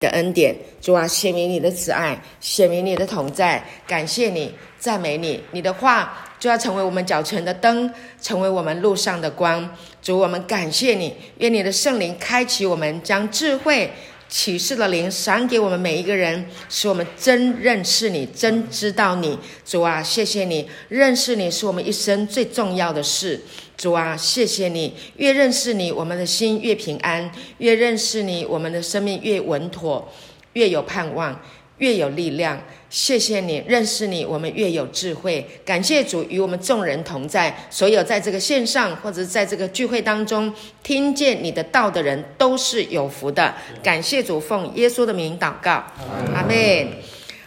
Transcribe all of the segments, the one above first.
的恩典，主啊，显明你的慈爱，显明你的同在，感谢你，赞美你，你的话就要成为我们脚前的灯，成为我们路上的光。主，我们感谢你，愿你的圣灵开启我们，将智慧启示的灵赏给我们每一个人，使我们真认识你，真知道你。主啊，谢谢你，认识你是我们一生最重要的事。主啊，谢谢你！越认识你，我们的心越平安；越认识你，我们的生命越稳妥，越有盼望，越有力量。谢谢你，认识你，我们越有智慧。感谢主与我们众人同在，所有在这个线上或者在这个聚会当中听见你的道的人都是有福的。感谢主，奉耶稣的名祷告，阿门。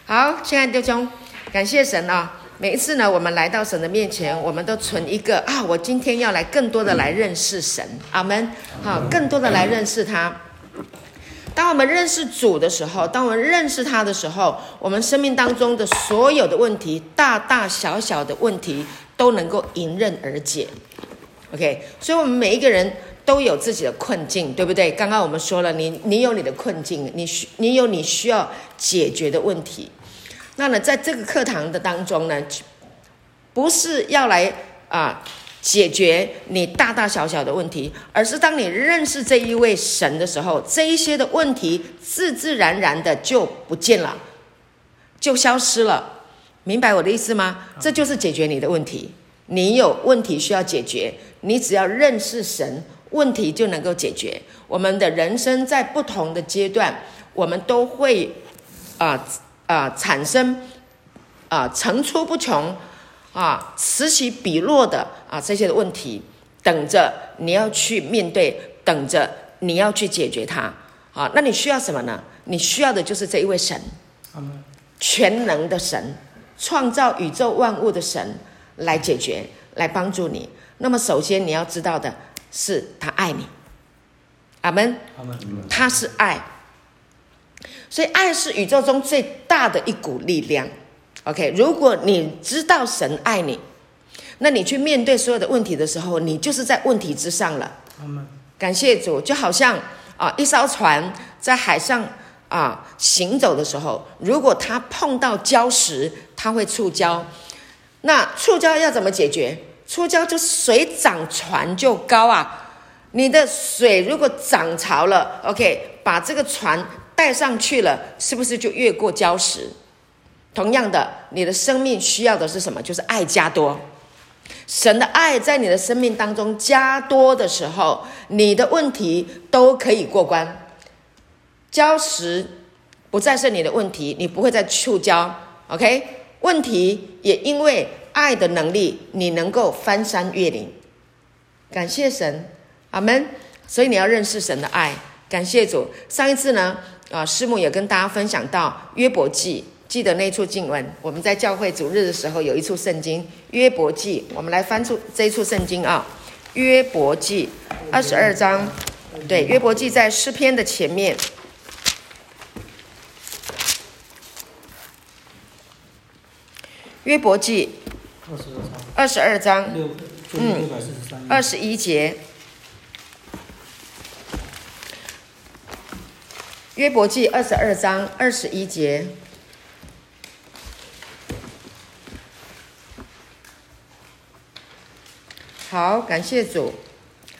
好，亲爱的弟兄，感谢神啊！每一次呢，我们来到神的面前，我们都存一个啊，我今天要来更多的来认识神，阿门。好，更多的来认识他。当我们认识主的时候，当我们认识他的时候，我们生命当中的所有的问题，大大小小的问题，都能够迎刃而解。OK，所以，我们每一个人都有自己的困境，对不对？刚刚我们说了，你你有你的困境，你需你有你需要解决的问题。那呢，在这个课堂的当中呢，不是要来啊解决你大大小小的问题，而是当你认识这一位神的时候，这一些的问题自自然然的就不见了，就消失了。明白我的意思吗？这就是解决你的问题。你有问题需要解决，你只要认识神，问题就能够解决。我们的人生在不同的阶段，我们都会啊。啊、呃，产生啊、呃，层出不穷啊，此起彼落的啊，这些的问题，等着你要去面对，等着你要去解决它啊。那你需要什么呢？你需要的就是这一位神，全能的神，创造宇宙万物的神来解决，来帮助你。那么，首先你要知道的是，他爱你。阿门。他是爱。所以，爱是宇宙中最大的一股力量。OK，如果你知道神爱你，那你去面对所有的问题的时候，你就是在问题之上了。感谢主，就好像啊，一艘船在海上啊行走的时候，如果它碰到礁石，它会触礁。那触礁要怎么解决？触礁就水涨船就高啊。你的水如果涨潮了，OK，把这个船。带上去了，是不是就越过礁石？同样的，你的生命需要的是什么？就是爱加多。神的爱在你的生命当中加多的时候，你的问题都可以过关。礁石不再是你的问题，你不会再触礁。OK，问题也因为爱的能力，你能够翻山越岭。感谢神，阿门。所以你要认识神的爱。感谢主。上一次呢？啊，师母也跟大家分享到约伯记，记得那处经文。我们在教会主日的时候有一处圣经，约伯记。我们来翻出这一处圣经啊，约伯记二十二章。对，约伯记在诗篇的前面。约伯记二十二章，嗯，二十一节。约伯记二十二章二十一节，好，感谢主。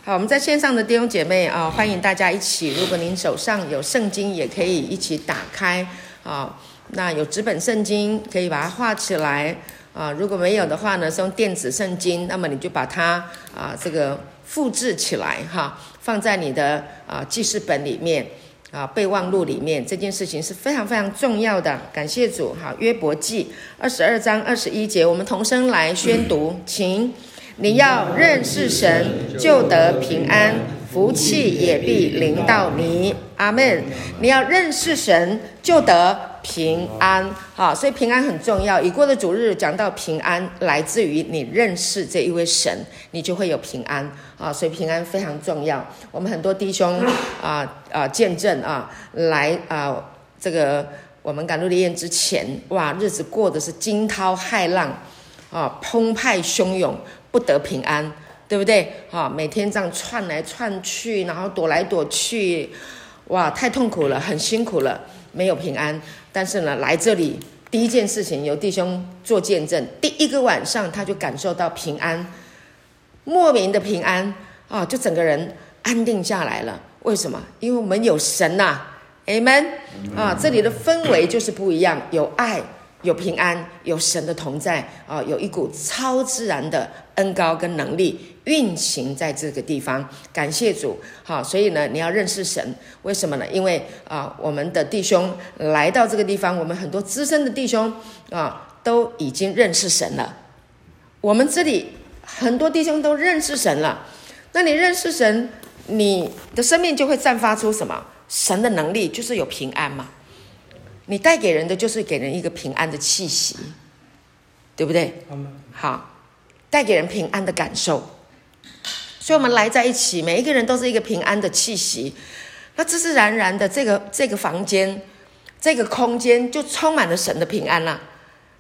好，我们在线上的弟兄姐妹啊，欢迎大家一起。如果您手上有圣经，也可以一起打开啊。那有纸本圣经，可以把它画起来啊。如果没有的话呢，是用电子圣经，那么你就把它啊这个复制起来哈，放在你的啊记事本里面。啊，备忘录里面这件事情是非常非常重要的。感谢主，好，约伯记二十二章二十一节，我们同声来宣读，请你要认识神，就得平安，福气也必临到你。阿门。你要认识神，就得。平安，好，所以平安很重要。已过的主日讲到平安，来自于你认识这一位神，你就会有平安啊。所以平安非常重要。我们很多弟兄啊啊见证啊，来啊这个我们赶路的宴之前，哇，日子过得是惊涛骇浪啊，澎湃汹涌，不得平安，对不对？啊，每天这样窜来窜去，然后躲来躲去。哇，太痛苦了，很辛苦了，没有平安。但是呢，来这里第一件事情，由弟兄做见证，第一个晚上他就感受到平安，莫名的平安啊，就整个人安定下来了。为什么？因为我们有神呐，Amen 啊，这里的氛围就是不一样，有爱。有平安，有神的同在啊，有一股超自然的恩高跟能力运行在这个地方。感谢主，好，所以呢，你要认识神，为什么呢？因为啊，我们的弟兄来到这个地方，我们很多资深的弟兄啊，都已经认识神了。我们这里很多弟兄都认识神了，那你认识神，你的生命就会散发出什么？神的能力就是有平安嘛。你带给人的就是给人一个平安的气息，对不对？好，带给人平安的感受。所以，我们来在一起，每一个人都是一个平安的气息。那自自然然的，这个这个房间，这个空间就充满了神的平安了。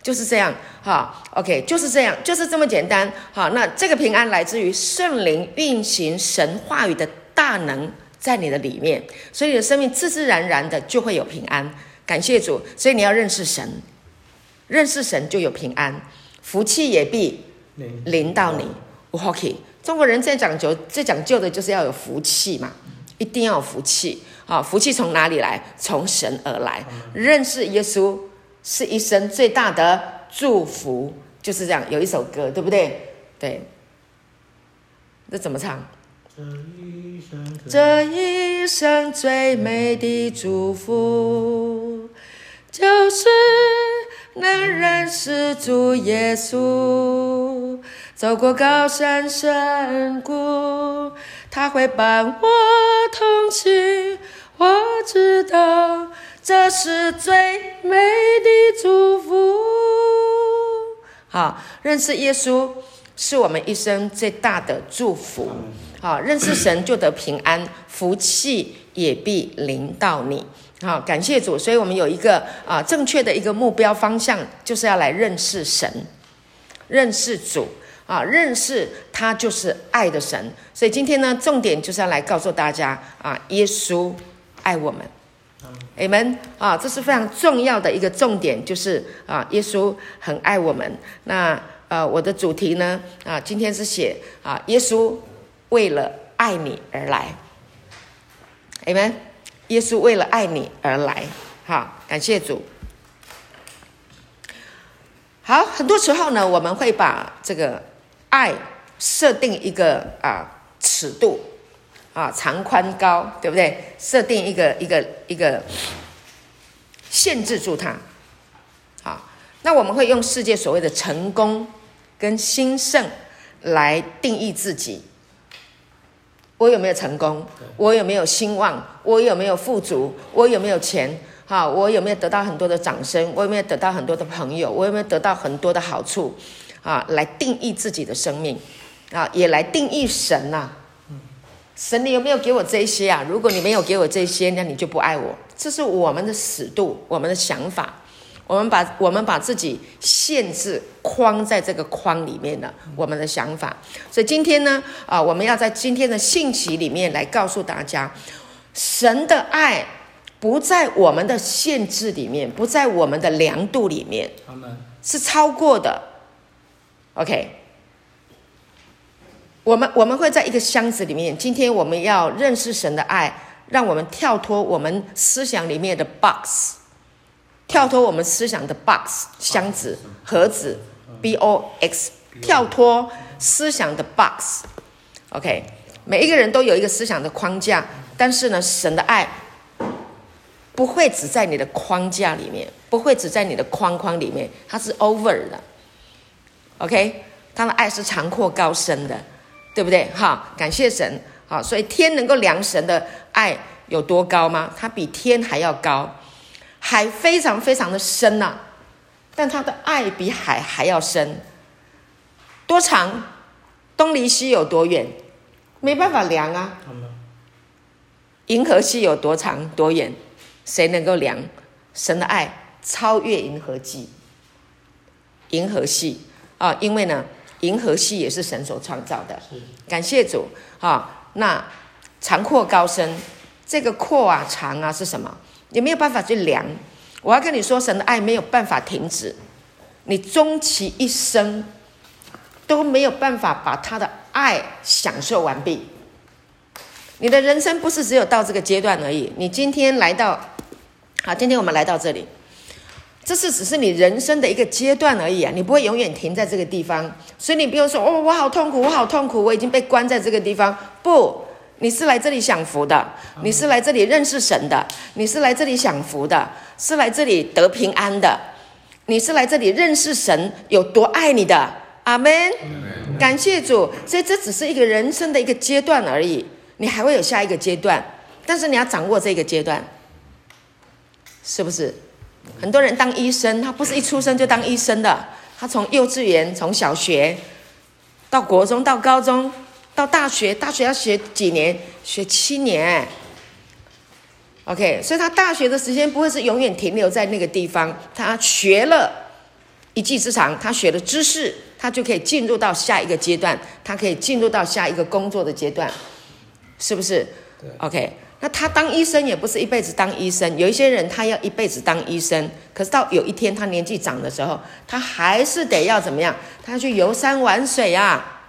就是这样，哈，OK，就是这样，就是这么简单。好，那这个平安来自于圣灵运行神话语的大能在你的里面，所以你的生命自自然然的就会有平安。感谢主，所以你要认识神，认识神就有平安，福气也必临到你。OK，中国人最讲究、最讲究的就是要有福气嘛，一定要有福气。啊，福气从哪里来？从神而来。认识耶稣是一生最大的祝福，就是这样。有一首歌，对不对？对，这怎么唱？这一生最美的祝福，就是能认识主耶稣，走过高山深谷，他会伴我同行。我知道这是最美的祝福。好，认识耶稣是我们一生最大的祝福。好，认识神就得平安，福气也必临到你。好，感谢主，所以我们有一个啊正确的一个目标方向，就是要来认识神，认识主啊，认识他就是爱的神。所以今天呢，重点就是要来告诉大家啊，耶稣爱我们，Amen 啊，这是非常重要的一个重点，就是啊，耶稣很爱我们。那呃，我的主题呢啊，今天是写啊，耶稣。为了爱你而来，Amen。耶稣为了爱你而来，好，感谢主。好，很多时候呢，我们会把这个爱设定一个啊尺度啊长宽高，对不对？设定一个一个一个限制住它。好，那我们会用世界所谓的成功跟兴盛来定义自己。我有没有成功？我有没有兴旺？我有没有富足？我有没有钱？哈，我有没有得到很多的掌声？我有没有得到很多的朋友？我有没有得到很多的好处？啊，来定义自己的生命，啊，也来定义神呐。神，你有没有给我这些啊？如果你没有给我这些，那你就不爱我。这是我们的尺度，我们的想法。我们把我们把自己限制框在这个框里面的我们的想法，所以今天呢，啊，我们要在今天的信息里面来告诉大家，神的爱不在我们的限制里面，不在我们的量度里面，是超过的。OK，我们我们会在一个箱子里面。今天我们要认识神的爱，让我们跳脱我们思想里面的 box。跳脱我们思想的 box 箱子盒子 b o x 跳脱思想的 box，OK，每一个人都有一个思想的框架，但是呢，神的爱不会只在你的框架里面，不会只在你的框框里面，它是 over 的，OK，他的爱是长阔高深的，对不对？哈，感谢神，好，所以天能够量神的爱有多高吗？它比天还要高。海非常非常的深呐、啊，但他的爱比海还要深。多长？东离西有多远？没办法量啊。银河系有多长多远？谁能够量？神的爱超越银河系。银河系啊，因为呢，银河系也是神所创造的。感谢主啊。那长阔高深。这个阔啊、长啊是什么？你没有办法去量。我要跟你说，神的爱没有办法停止，你终其一生都没有办法把他的爱享受完毕。你的人生不是只有到这个阶段而已。你今天来到，好，今天我们来到这里，这是只是你人生的一个阶段而已啊！你不会永远停在这个地方。所以你不用说哦，我好痛苦，我好痛苦，我已经被关在这个地方。不，你是来这里享福的，你是来这里认识神的，你是来这里享福的，是来这里得平安的，你是来这里认识神有多爱你的。阿门，感谢主。所以这只是一个人生的一个阶段而已。你还会有下一个阶段，但是你要掌握这个阶段，是不是？很多人当医生，他不是一出生就当医生的，他从幼稚园、从小学到国中、到高中、到大学，大学要学几年？学七年。OK，所以他大学的时间不会是永远停留在那个地方，他学了一技之长，他学了知识，他就可以进入到下一个阶段，他可以进入到下一个工作的阶段。是不是？对，OK。那他当医生也不是一辈子当医生，有一些人他要一辈子当医生，可是到有一天他年纪长的时候，他还是得要怎么样？他要去游山玩水啊。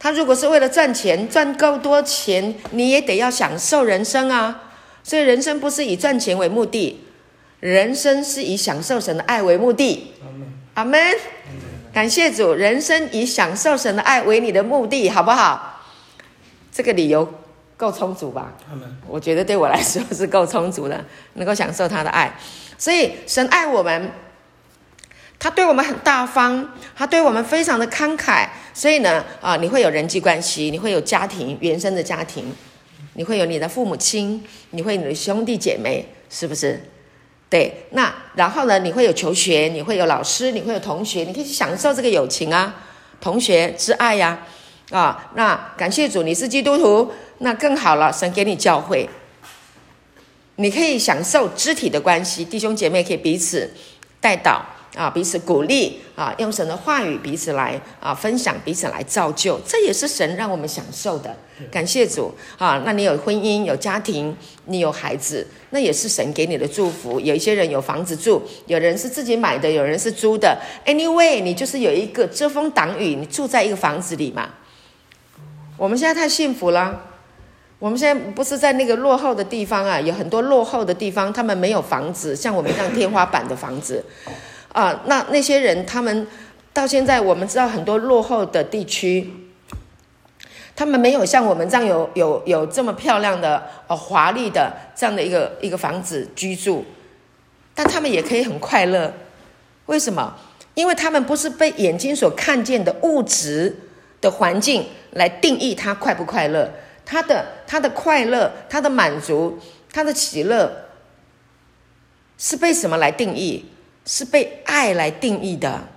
他如果是为了赚钱，赚够多钱，你也得要享受人生啊。所以人生不是以赚钱为目的，人生是以享受神的爱为目的。阿门。感谢主，人生以享受神的爱为你的目的，好不好？这个理由够充足吧？我觉得对我来说是够充足的，能够享受他的爱。所以神爱我们，他对我们很大方，他对我们非常的慷慨。所以呢，啊，你会有人际关系，你会有家庭，原生的家庭，你会有你的父母亲，你会你的兄弟姐妹，是不是？对。那然后呢，你会有求学，你会有老师，你会有同学，你可以去享受这个友情啊，同学之爱呀。啊、那感谢主，你是基督徒，那更好了。神给你教会，你可以享受肢体的关系，弟兄姐妹可以彼此带导啊，彼此鼓励啊，用神的话语彼此来啊分享，彼此来造就，这也是神让我们享受的。感谢主啊，那你有婚姻，有家庭，你有孩子，那也是神给你的祝福。有一些人有房子住，有人是自己买的，有人是租的。Anyway，你就是有一个遮风挡雨，你住在一个房子里嘛。我们现在太幸福了，我们现在不是在那个落后的地方啊，有很多落后的地方，他们没有房子，像我们这样天花板的房子，啊，那那些人他们到现在，我们知道很多落后的地区，他们没有像我们这样有有有这么漂亮的呃华丽的这样的一个一个房子居住，但他们也可以很快乐，为什么？因为他们不是被眼睛所看见的物质的环境来定义他快不快乐，他的他的快乐，他的满足，他的喜乐，是被什么来定义？是被爱来定义的。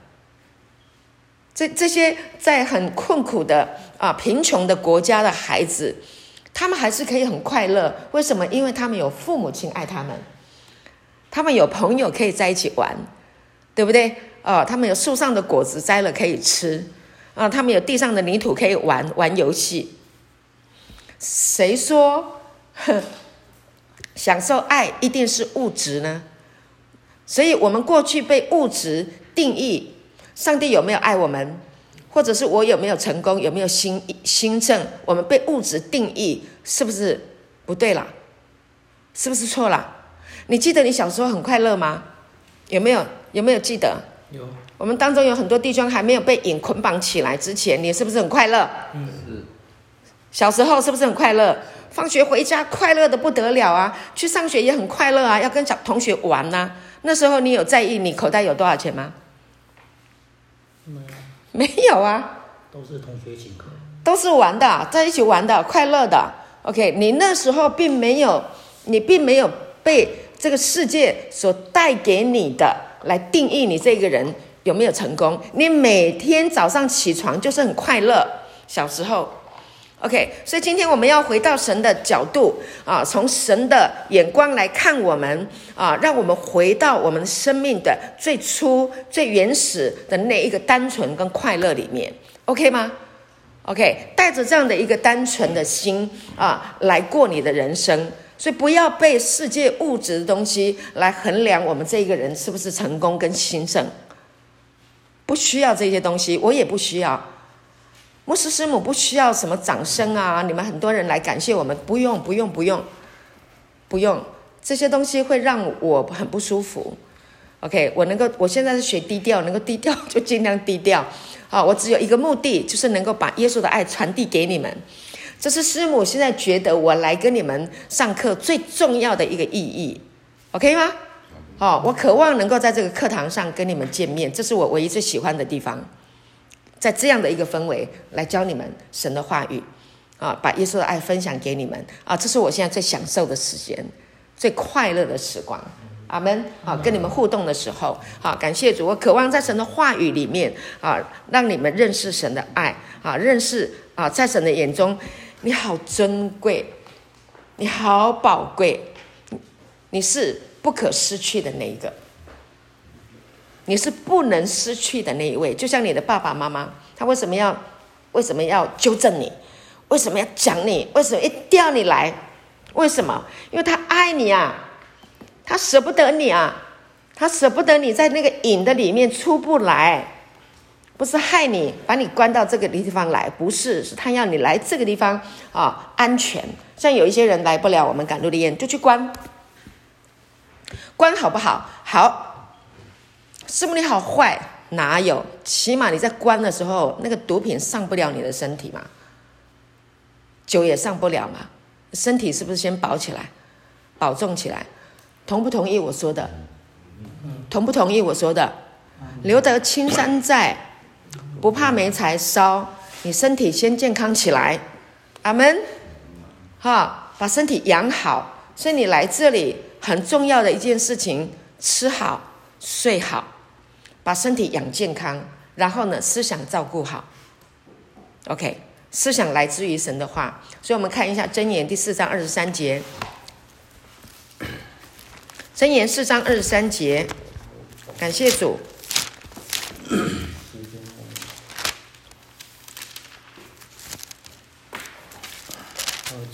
这这些在很困苦的啊贫穷的国家的孩子，他们还是可以很快乐。为什么？因为他们有父母亲爱他们，他们有朋友可以在一起玩，对不对？哦，他们有树上的果子摘了可以吃。啊，他们有地上的泥土可以玩玩游戏。谁说哼，享受爱一定是物质呢？所以，我们过去被物质定义，上帝有没有爱我们，或者是我有没有成功，有没有兴兴盛，我们被物质定义，是不是不对了？是不是错了？你记得你小时候很快乐吗？有没有？有没有记得？有。我们当中有很多弟兄还没有被瘾捆绑起来之前，你是不是很快乐？嗯，是。小时候是不是很快乐？放学回家快乐得不得了啊！去上学也很快乐啊！要跟小同学玩呐、啊。那时候你有在意你口袋有多少钱吗？没有。没有啊。都是同学请客。都是玩的，在一起玩的，快乐的。OK，你那时候并没有，你并没有被这个世界所带给你的来定义你这个人。有没有成功？你每天早上起床就是很快乐。小时候，OK。所以今天我们要回到神的角度啊，从神的眼光来看我们啊，让我们回到我们生命的最初、最原始的那一个单纯跟快乐里面，OK 吗？OK，带着这样的一个单纯的心啊，来过你的人生。所以不要被世界物质的东西来衡量我们这一个人是不是成功跟兴盛。不需要这些东西，我也不需要。牧师师母不需要什么掌声啊！你们很多人来感谢我们，不用不用不用，不用这些东西会让我很不舒服。OK，我能够，我现在是学低调，能够低调 就尽量低调。好，我只有一个目的，就是能够把耶稣的爱传递给你们。这是师母现在觉得我来跟你们上课最重要的一个意义，OK 吗？好，我渴望能够在这个课堂上跟你们见面，这是我唯一最喜欢的地方，在这样的一个氛围来教你们神的话语，啊，把耶稣的爱分享给你们，啊，这是我现在最享受的时间，最快乐的时光。阿门！好，跟你们互动的时候，好，感谢主。我渴望在神的话语里面啊，让你们认识神的爱啊，认识啊，在神的眼中，你好珍贵，你好宝贵，你是不可失去的那一个，你是不能失去的那一位。就像你的爸爸妈妈，他为什么要为什么要纠正你？为什么要讲你？为什么一定要你来？为什么？因为他爱你啊。他舍不得你啊，他舍不得你在那个影的里面出不来，不是害你把你关到这个地方来，不是，是他要你来这个地方啊，安全。像有一些人来不了，我们赶路的宴就去关，关好不好？好，师母你好坏？哪有？起码你在关的时候，那个毒品上不了你的身体嘛，酒也上不了嘛，身体是不是先保起来，保重起来？同不同意我说的？同不同意我说的？留得青山在，不怕没柴烧。你身体先健康起来，阿门。哈，把身体养好。所以你来这里很重要的一件事情：吃好、睡好，把身体养健康。然后呢，思想照顾好。OK，思想来自于神的话。所以我们看一下箴言第四章二十三节。箴言四章二十三节，感谢主。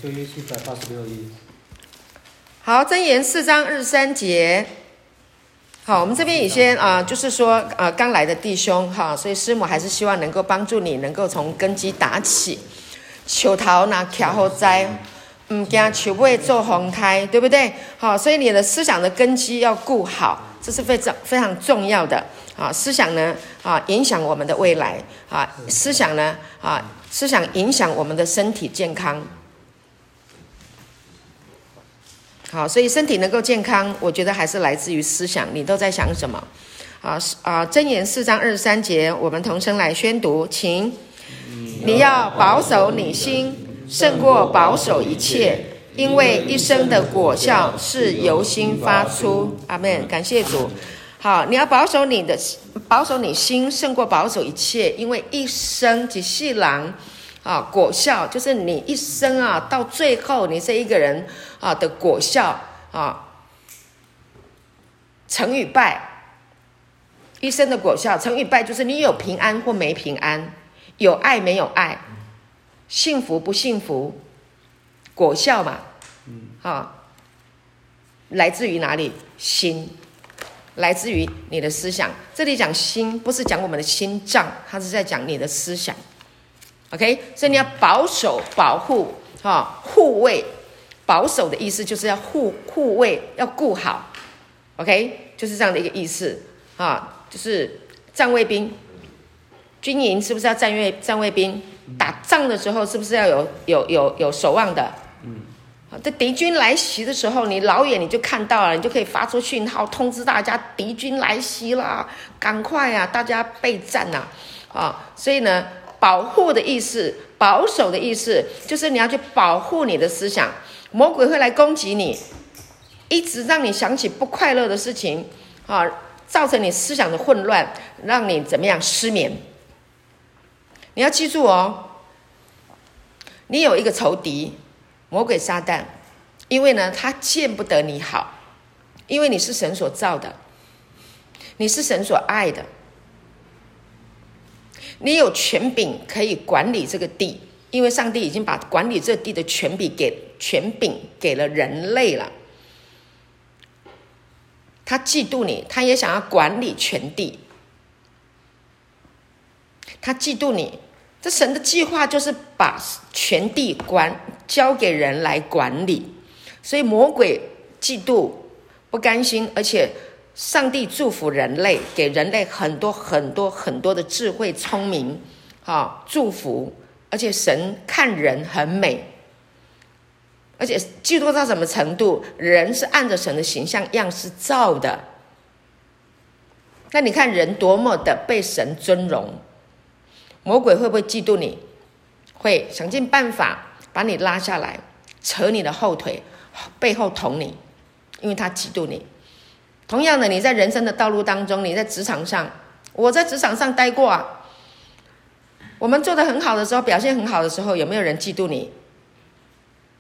旧约七百八十六页。好，箴言四章二十三节。好，我们这边以先啊、呃，就是说啊、呃，刚来的弟兄哈，所以师母还是希望能够帮助你，能够从根基打起，求桃那卡后栽。嗯，惊求不会做红胎，对不对？好，所以你的思想的根基要固好，这是非常非常重要的啊。思想呢，啊，影响我们的未来啊。思想呢，啊，思想影响我们的身体健康。好，所以身体能够健康，我觉得还是来自于思想。你都在想什么？啊啊，箴言四章二十三节，我们同声来宣读，请你要保守你心。胜过保守一切，因为一生的果效是由心发出。阿门，感谢主。好，你要保守你的，保守你心，胜过保守一切，因为一生即细郎啊，果效就是你一生啊，到最后你这一个人啊的果效啊，成与败，一生的果效成与败，就是你有平安或没平安，有爱没有爱。幸福不幸福，果效嘛，啊，来自于哪里？心，来自于你的思想。这里讲心，不是讲我们的心脏，它是在讲你的思想。OK，所以你要保守、保护、哈、护卫。保守的意思就是要护护卫，要顾好。OK，就是这样的一个意思啊，就是站卫兵，军营是不是要站卫站卫兵？打仗的时候是不是要有有有有守望的？嗯，这敌军来袭的时候，你老远你就看到了，你就可以发出讯号通知大家敌军来袭了，赶快啊，大家备战呐！啊，所以呢，保护的意思，保守的意思，就是你要去保护你的思想，魔鬼会来攻击你，一直让你想起不快乐的事情啊，造成你思想的混乱，让你怎么样失眠。你要记住哦，你有一个仇敌，魔鬼撒旦，因为呢，他见不得你好，因为你是神所造的，你是神所爱的，你有权柄可以管理这个地，因为上帝已经把管理这地的权柄给权柄给了人类了。他嫉妒你，他也想要管理全地。他嫉妒你，这神的计划就是把全地管交给人来管理，所以魔鬼嫉妒、不甘心，而且上帝祝福人类，给人类很多很多很多的智慧、聪明，好祝福，而且神看人很美，而且嫉妒到什么程度？人是按着神的形象样式造的，那你看人多么的被神尊荣。魔鬼会不会嫉妒你？会想尽办法把你拉下来，扯你的后腿，背后捅你，因为他嫉妒你。同样的，你在人生的道路当中，你在职场上，我在职场上待过啊。我们做得很好的时候，表现很好的时候，有没有人嫉妒你？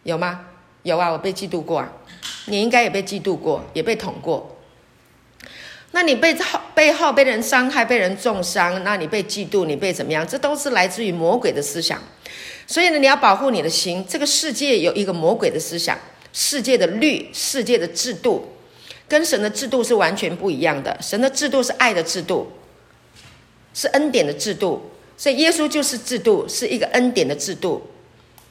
有吗？有啊，我被嫉妒过啊。你应该也被嫉妒过，也被捅过。那你被后背后被人伤害，被人重伤，那你被嫉妒，你被怎么样？这都是来自于魔鬼的思想。所以呢，你要保护你的心。这个世界有一个魔鬼的思想，世界的律，世界的制度，跟神的制度是完全不一样的。神的制度是爱的制度，是恩典的制度。所以耶稣就是制度，是一个恩典的制度，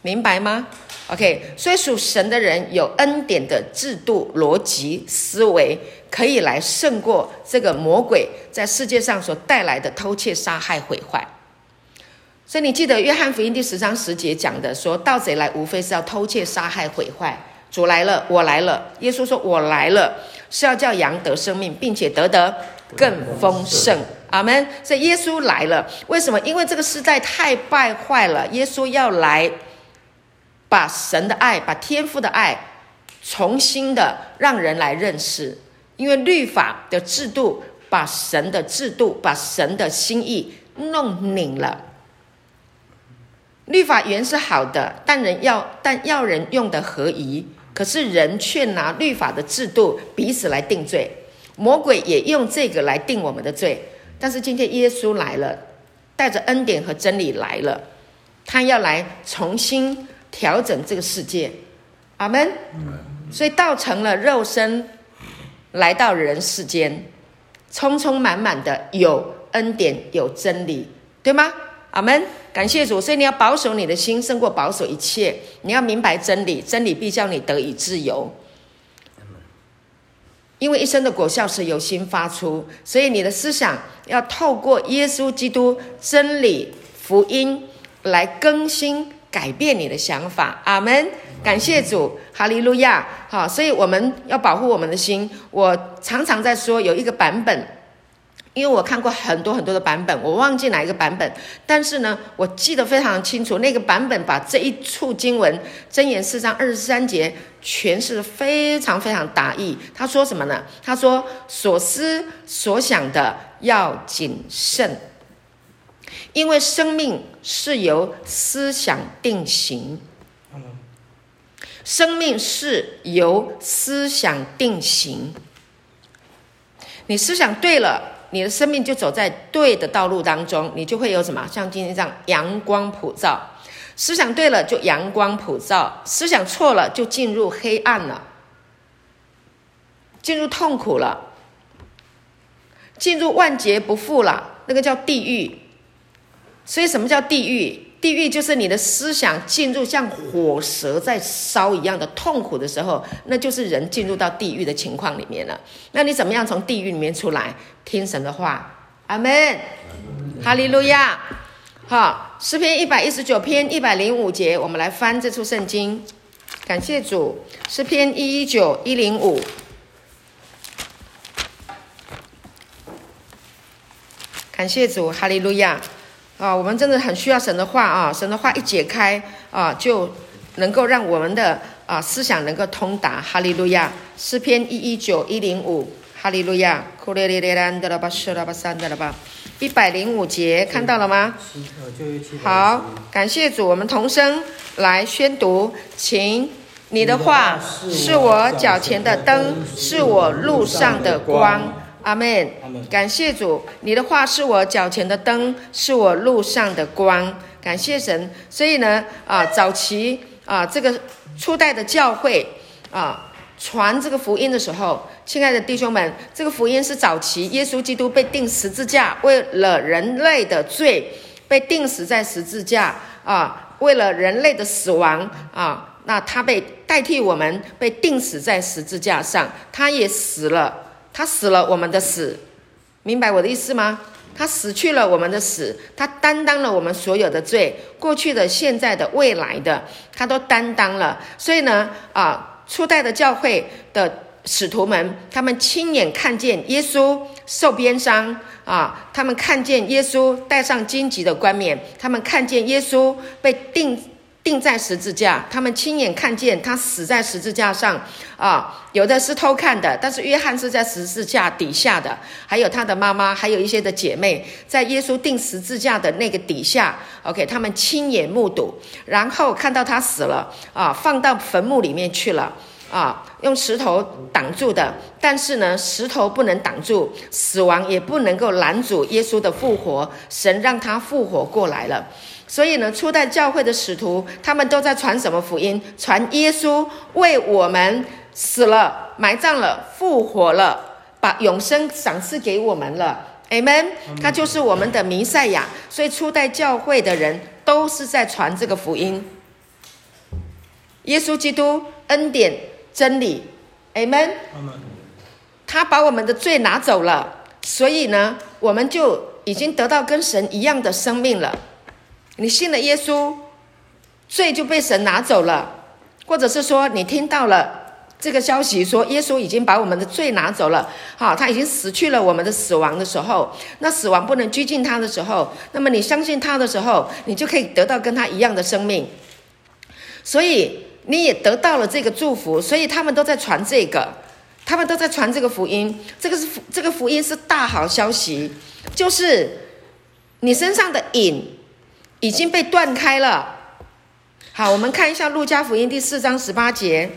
明白吗？OK。所以属神的人有恩典的制度、逻辑、思维。可以来胜过这个魔鬼在世界上所带来的偷窃、杀害、毁坏。所以你记得约翰福音第十章十节讲的，说盗贼来无非是要偷窃、杀害、毁坏。主来了，我来了。耶稣说：“我来了，是要叫羊得生命，并且得得更丰盛。”阿门。所以耶稣来了，为什么？因为这个时代太败坏了。耶稣要来，把神的爱、把天父的爱，重新的让人来认识。因为律法的制度把神的制度、把神的心意弄拧了。律法原是好的，但人要但要人用的合宜，可是人却拿律法的制度彼此来定罪。魔鬼也用这个来定我们的罪。但是今天耶稣来了，带着恩典和真理来了，他要来重新调整这个世界。阿门。所以道成了肉身。来到人世间，充充满满的有恩典，有真理，对吗？阿门。感谢主，所以你要保守你的心，胜过保守一切。你要明白真理，真理必叫你得以自由。因为一生的果效是由心发出，所以你的思想要透过耶稣基督真理福音来更新。改变你的想法，阿门！感谢主，哈利路亚！好，所以我们要保护我们的心。我常常在说有一个版本，因为我看过很多很多的版本，我忘记哪一个版本，但是呢，我记得非常清楚，那个版本把这一处经文箴言四章二十三节诠释的非常非常达意。他说什么呢？他说：所思所想的要谨慎。因为生命是由思想定型，生命是由思想定型。你思想对了，你的生命就走在对的道路当中，你就会有什么？像今天这样阳光普照。思想对了，就阳光普照；思想错了，就进入黑暗了，进入痛苦了，进入万劫不复了，那个叫地狱。所以，什么叫地狱？地狱就是你的思想进入像火蛇在烧一样的痛苦的时候，那就是人进入到地狱的情况里面了。那你怎么样从地狱里面出来？听神的话，阿门，哈利路亚。好，诗篇一百一十九篇一百零五节，我们来翻这处圣经。感谢主，诗篇一一九一零五，感谢主，哈利路亚。啊，我们真的很需要神的话啊！神的话一解开啊，就能够让我们的啊思想能够通达。哈利路亚，诗篇一一九一零五，哈利路亚，库列列列兰德拉巴舍拉巴三德拉巴，一百零五节看到了吗？好，感谢主，我们同声来宣读，请你的话是我脚前的灯，是我路上的光。阿门。感谢主，你的话是我脚前的灯，是我路上的光。感谢神。所以呢，啊，早期啊，这个初代的教会啊，传这个福音的时候，亲爱的弟兄们，这个福音是早期耶稣基督被钉十字架，为了人类的罪被钉死在十字架啊，为了人类的死亡啊，那他被代替我们被钉死在十字架上，他也死了。他死了我们的死，明白我的意思吗？他死去了我们的死，他担当了我们所有的罪，过去的、现在的、未来的，他都担当了。所以呢，啊，初代的教会的使徒们，他们亲眼看见耶稣受鞭伤啊，他们看见耶稣戴上荆棘的冠冕，他们看见耶稣被钉。钉在十字架，他们亲眼看见他死在十字架上啊！有的是偷看的，但是约翰是在十字架底下的，还有他的妈妈，还有一些的姐妹，在耶稣钉十字架的那个底下，OK，他们亲眼目睹，然后看到他死了啊，放到坟墓里面去了啊，用石头挡住的，但是呢，石头不能挡住死亡，也不能够拦阻耶稣的复活，神让他复活过来了。所以呢，初代教会的使徒，他们都在传什么福音？传耶稣为我们死了、埋葬了、复活了，把永生赏赐给我们了。Amen。他就是我们的弥赛亚。所以初代教会的人都是在传这个福音。耶稣基督恩典真理，Amen。他把我们的罪拿走了，所以呢，我们就已经得到跟神一样的生命了。你信了耶稣，罪就被神拿走了，或者是说你听到了这个消息，说耶稣已经把我们的罪拿走了，好，他已经死去了我们的死亡的时候，那死亡不能拘禁他的时候，那么你相信他的时候，你就可以得到跟他一样的生命，所以你也得到了这个祝福，所以他们都在传这个，他们都在传这个福音，这个是这个福音是大好消息，就是你身上的瘾。已经被断开了。好，我们看一下《路加福音》第四章十八节，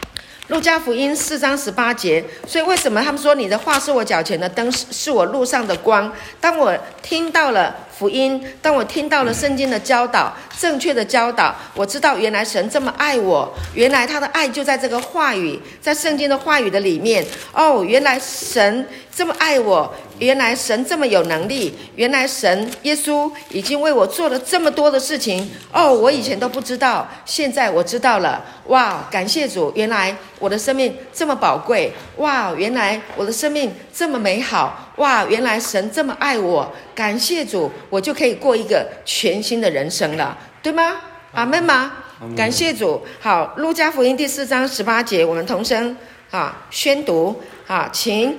《路加福音》四章十八节。所以为什么他们说你的话是我脚前的灯，是我路上的光？当我听到了福音，当我听到了圣经的教导，正确的教导，我知道原来神这么爱我，原来他的爱就在这个话语，在圣经的话语的里面。哦，原来神这么爱我。原来神这么有能力，原来神耶稣已经为我做了这么多的事情哦，我以前都不知道，现在我知道了。哇，感谢主！原来我的生命这么宝贵，哇，原来我的生命这么美好，哇，原来神这么爱我，感谢主，我就可以过一个全新的人生了，对吗？阿门吗？感谢主。好，路加福音第四章十八节，我们同声啊宣读啊，请。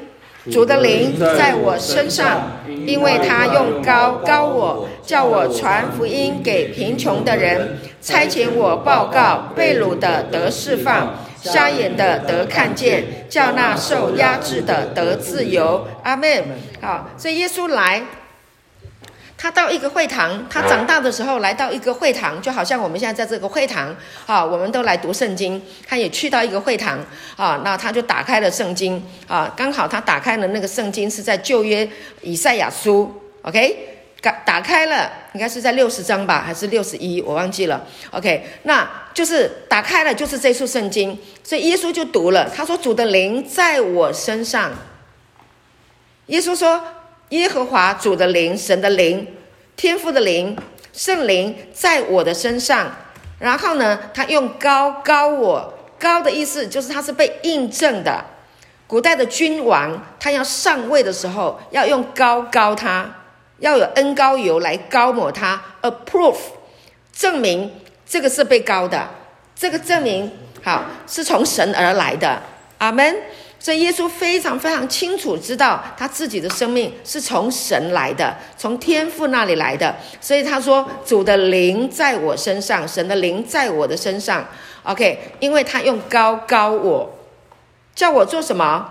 主的灵在我身上，因为他用高高我，叫我传福音给贫穷的人，差遣我报告被掳的得释放，瞎眼的得看见，叫那受压制的得自由。阿门。好，所以耶稣来。他到一个会堂，他长大的时候来到一个会堂，就好像我们现在在这个会堂，啊，我们都来读圣经。他也去到一个会堂，啊，那他就打开了圣经，啊，刚好他打开了那个圣经是在旧约以赛亚书，OK，打打开了，应该是在六十章吧，还是六十一，我忘记了，OK，那就是打开了，就是这处圣经，所以耶稣就读了，他说：“主的灵在我身上。”耶稣说。耶和华主的灵，神的灵，天父的灵，圣灵在我的身上。然后呢，他用高高我，高的意思就是他是被印证的。古代的君王，他要上位的时候，要用高高他，要有恩膏油来膏抹他，approve，证明这个是被膏的，这个证明好是从神而来的。阿门。所以耶稣非常非常清楚知道他自己的生命是从神来的，从天父那里来的。所以他说：“主的灵在我身上，神的灵在我的身上。” OK，因为他用膏膏我，叫我做什么？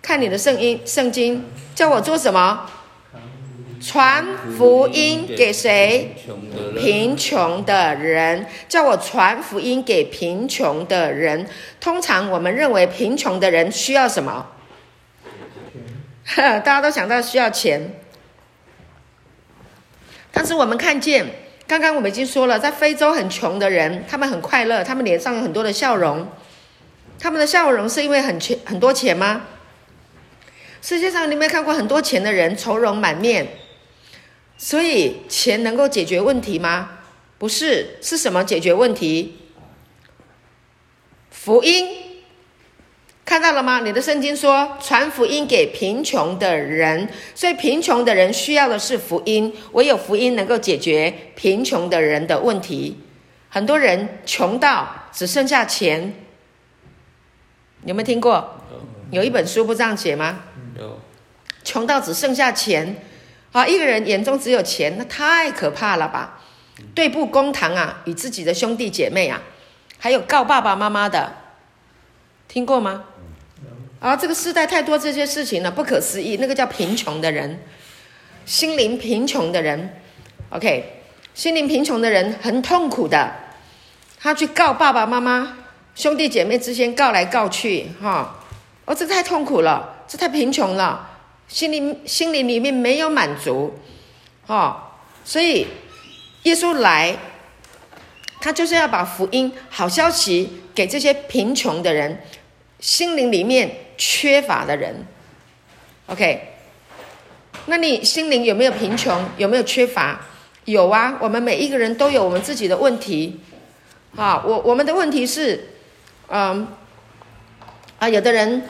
看你的圣经，圣经叫我做什么？传福音给谁？贫穷的人，叫我传福音给贫穷的人。通常我们认为贫穷的人需要什么？大家都想到需要钱，但是我们看见，刚刚我们已经说了，在非洲很穷的人，他们很快乐，他们脸上有很多的笑容，他们的笑容是因为很钱很多钱吗？世界上你没有看过很多钱的人愁容满面？所以钱能够解决问题吗？不是，是什么解决问题？福音。看到了吗？你的圣经说传福音给贫穷的人，所以贫穷的人需要的是福音，唯有福音能够解决贫穷的人的问题。很多人穷到只剩下钱，有没有听过？有一本书不这样写吗？有。穷到只剩下钱，啊，一个人眼中只有钱，那太可怕了吧？对簿公堂啊，与自己的兄弟姐妹啊，还有告爸爸妈妈的，听过吗？啊，这个时代太多这些事情了，不可思议。那个叫贫穷的人，心灵贫穷的人，OK，心灵贫穷的人很痛苦的，他去告爸爸妈妈、兄弟姐妹之间告来告去，哈，哦，这太痛苦了，这太贫穷了，心灵心灵里面没有满足，哦，所以耶稣来，他就是要把福音好消息给这些贫穷的人，心灵里面。缺乏的人，OK，那你心灵有没有贫穷？有没有缺乏？有啊，我们每一个人都有我们自己的问题。啊，我我们的问题是，嗯，啊，有的人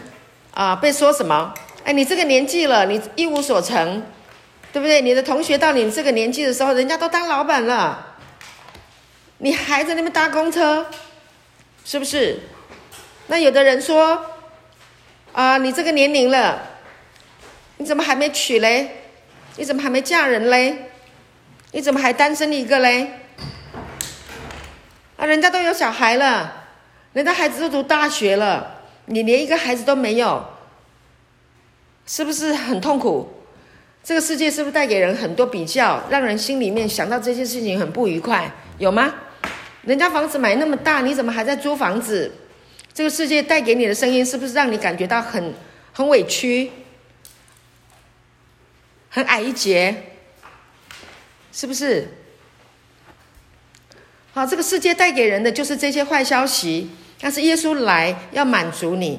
啊被说什么？哎，你这个年纪了，你一无所成，对不对？你的同学到你这个年纪的时候，人家都当老板了，你还在那边搭公车，是不是？那有的人说。啊，你这个年龄了，你怎么还没娶嘞？你怎么还没嫁人嘞？你怎么还单身一个嘞？啊，人家都有小孩了，人家孩子都读大学了，你连一个孩子都没有，是不是很痛苦？这个世界是不是带给人很多比较，让人心里面想到这些事情很不愉快？有吗？人家房子买那么大，你怎么还在租房子？这个世界带给你的声音，是不是让你感觉到很很委屈，很矮一截？是不是？好，这个世界带给人的就是这些坏消息，但是耶稣来要满足你，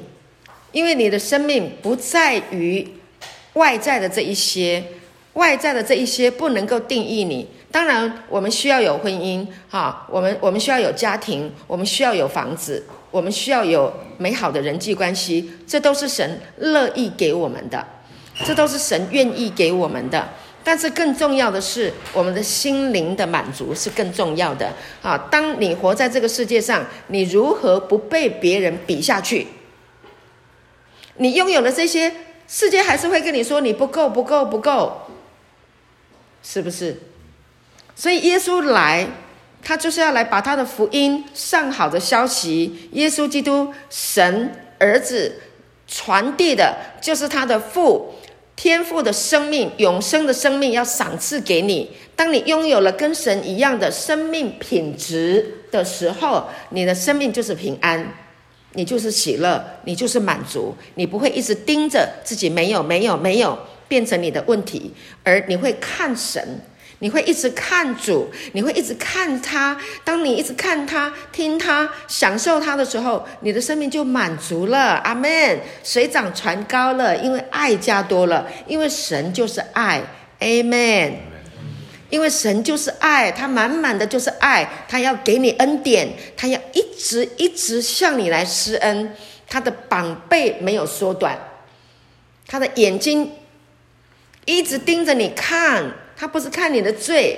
因为你的生命不在于外在的这一些，外在的这一些不能够定义你。当然，我们需要有婚姻，哈，我们我们需要有家庭，我们需要有房子。我们需要有美好的人际关系，这都是神乐意给我们的，这都是神愿意给我们的。但是更重要的是，我们的心灵的满足是更重要的。啊，当你活在这个世界上，你如何不被别人比下去？你拥有了这些，世界还是会跟你说你不够，不够，不够，是不是？所以耶稣来。他就是要来把他的福音上好的消息，耶稣基督神儿子传递的，就是他的父天赋的生命，永生的生命要赏赐给你。当你拥有了跟神一样的生命品质的时候，你的生命就是平安，你就是喜乐，你就是满足，你不会一直盯着自己没有没有没有变成你的问题，而你会看神。你会一直看主，你会一直看他。当你一直看他、听他、享受他的时候，你的生命就满足了。阿门。水涨船高了，因为爱加多了，因为神就是爱。阿门。因为神就是爱，他满满的就是爱，他要给你恩典，他要一直一直向你来施恩。他的膀背没有缩短，他的眼睛一直盯着你看。他不是看你的罪，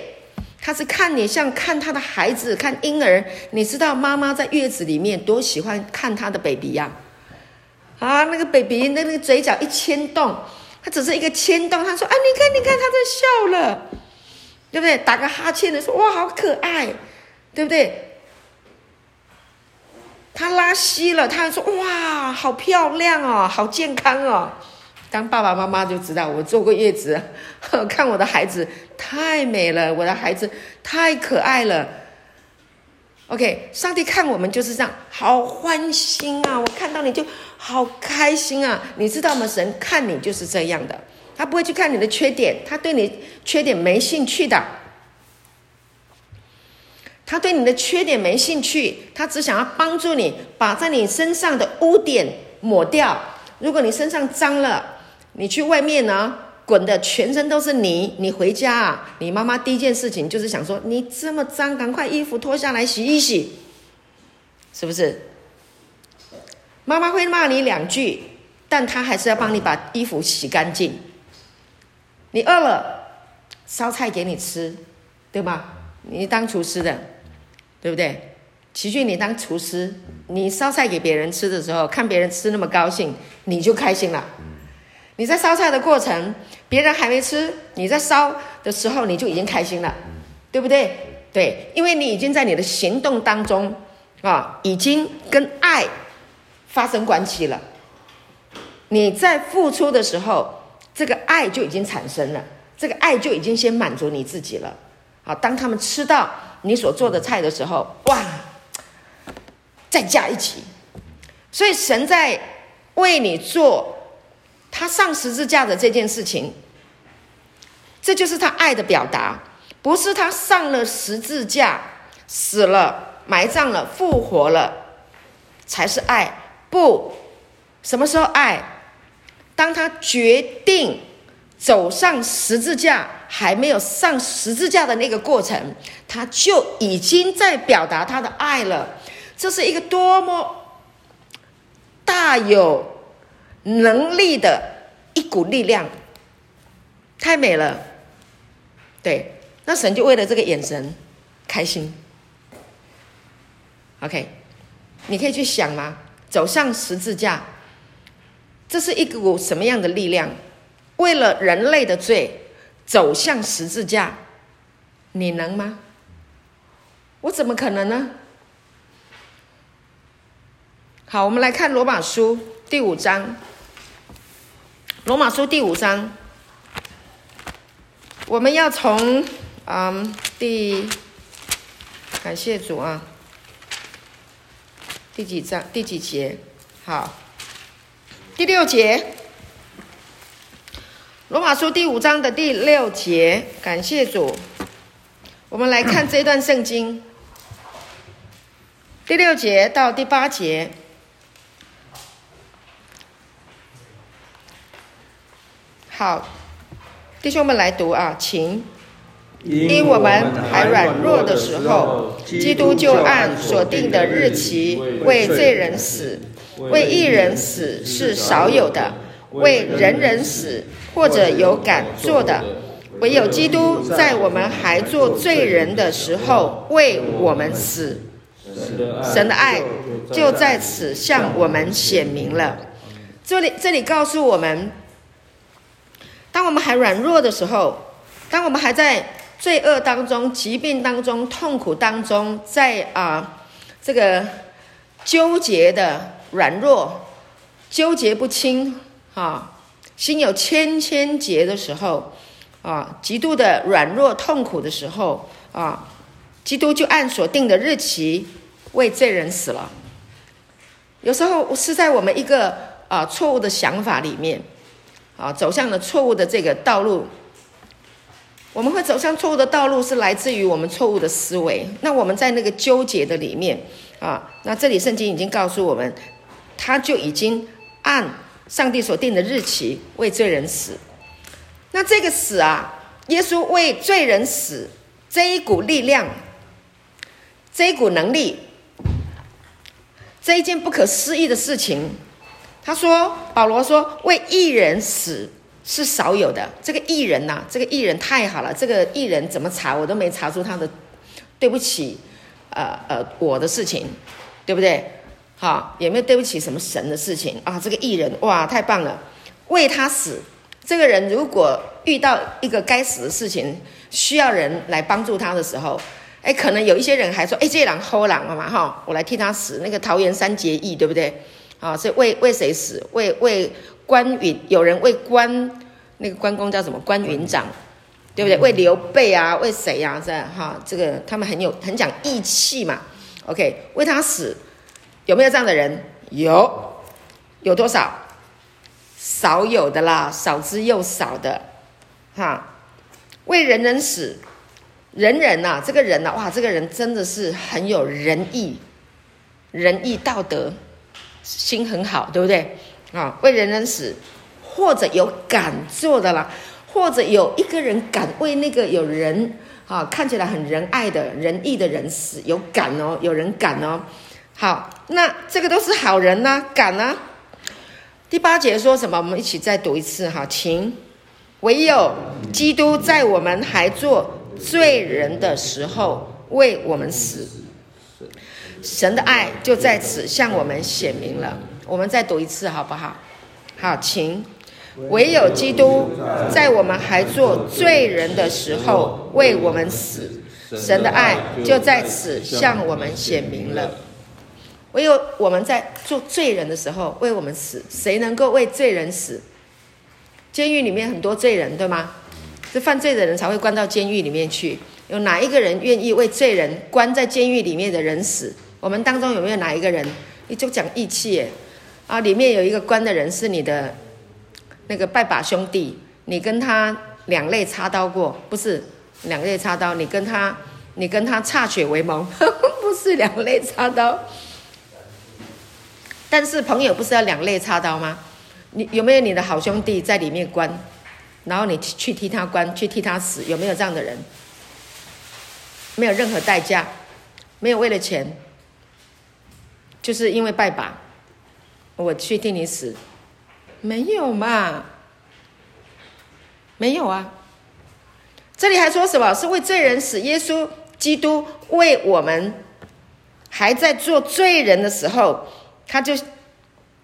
他是看你像看他的孩子，看婴儿。你知道妈妈在月子里面多喜欢看他的 baby 呀？啊，那个 baby 那个嘴角一牵动，他只是一个牵动，他说：“啊，你看，你看，他在笑了，对不对？打个哈欠的说，哇，好可爱，对不对？他拉稀了，他说：哇，好漂亮哦，好健康哦。”当爸爸妈妈就知道，我坐过月子，看我的孩子太美了，我的孩子太可爱了。OK，上帝看我们就是这样，好欢心啊！我看到你就好开心啊！你知道吗？神看你就是这样的，他不会去看你的缺点，他对你缺点没兴趣的。他对你的缺点没兴趣，他只想要帮助你把在你身上的污点抹掉。如果你身上脏了，你去外面呢？滚的全身都是泥，你回家啊，你妈妈第一件事情就是想说：你这么脏，赶快衣服脱下来洗一洗，是不是？妈妈会骂你两句，但她还是要帮你把衣服洗干净。你饿了，烧菜给你吃，对吗？你当厨师的，对不对？奇俊，你当厨师，你烧菜给别人吃的时候，看别人吃那么高兴，你就开心了。你在烧菜的过程，别人还没吃，你在烧的时候，你就已经开心了，对不对？对，因为你已经在你的行动当中啊，已经跟爱发生关系了。你在付出的时候，这个爱就已经产生了，这个爱就已经先满足你自己了。好，当他们吃到你所做的菜的时候，哇，再加一级。所以神在为你做。他上十字架的这件事情，这就是他爱的表达，不是他上了十字架，死了、埋葬了、复活了，才是爱。不，什么时候爱？当他决定走上十字架，还没有上十字架的那个过程，他就已经在表达他的爱了。这是一个多么大有。能力的一股力量，太美了。对，那神就为了这个眼神开心。OK，你可以去想吗？走上十字架，这是一股什么样的力量？为了人类的罪，走向十字架，你能吗？我怎么可能呢？好，我们来看罗马书第五章。罗马书第五章，我们要从嗯第，感谢主啊，第几章第几节？好，第六节。罗马书第五章的第六节，感谢主。我们来看这段圣经，第六节到第八节。好，弟兄们来读啊，请。因我们还软弱的时候，基督就按所定的日期为罪人死，为一人死是少有的，为人人死或者有敢做的，唯有基督在我们还做罪人的时候为我们死。神的爱就在此向我们显明了。这里这里告诉我们。当我们还软弱的时候，当我们还在罪恶当中、疾病当中、痛苦当中，在啊、这个纠结的软弱、纠结不清啊，心有千千结的时候啊，极度的软弱痛苦的时候啊，基督就按所定的日期为罪人死了。有时候是在我们一个啊错误的想法里面。啊，走向了错误的这个道路。我们会走向错误的道路，是来自于我们错误的思维。那我们在那个纠结的里面啊，那这里圣经已经告诉我们，他就已经按上帝所定的日期为罪人死。那这个死啊，耶稣为罪人死这一股力量，这一股能力，这一件不可思议的事情。他说：“保罗说，为义人死是少有的。这个义人呐、这个义人太好了。这个义人怎么查我都没查出他的对不起，呃呃，我的事情，对不对？好，有没有对不起什么神的事情啊？这个艺人哇，太棒了！为他死，这个人如果遇到一个该死的事情，需要人来帮助他的时候，哎，可能有一些人还说：哎，这人偷狼了嘛，哈，我来替他死。那个桃园三结义，对不对？”啊，所以为为谁死？为为关云，有人为关那个关公叫什么？关云长，对不对？为刘备啊，为谁呀、啊？这哈，这个他们很有很讲义气嘛。OK，为他死，有没有这样的人？有，有多少？少有的啦，少之又少的，哈。为人人死，人人呐、啊，这个人呐、啊，哇，这个人真的是很有仁义，仁义道德，心很好，对不对？啊，为人人死，或者有敢做的啦，或者有一个人敢为那个有人啊，看起来很仁爱的仁义的人死，有敢哦，有人敢哦。好，那这个都是好人呐、啊，敢啊。第八节说什么？我们一起再读一次哈，请。唯有基督在我们还做罪人的时候为我们死，神的爱就在此向我们显明了。我们再读一次好不好？好，请。唯有基督在我们还做罪人的时候为我们死，神的爱就在此向我们显明了。唯有我们在做罪人的时候为我们死，谁能够为罪人死？监狱里面很多罪人，对吗？这犯罪的人才会关到监狱里面去。有哪一个人愿意为罪人关在监狱里面的人死？我们当中有没有哪一个人？你就讲义气耶啊！里面有一个关的人是你的那个拜把兄弟，你跟他两肋插刀过，不是两肋插刀，你跟他你跟他歃血为盟，不是两肋插刀。但是朋友不是要两肋插刀吗？你有没有你的好兄弟在里面关，然后你去替他关，去替他死？有没有这样的人？没有任何代价，没有为了钱，就是因为拜把，我去替你死，没有嘛？没有啊。这里还说什么？是为罪人死。耶稣基督为我们还在做罪人的时候，他就。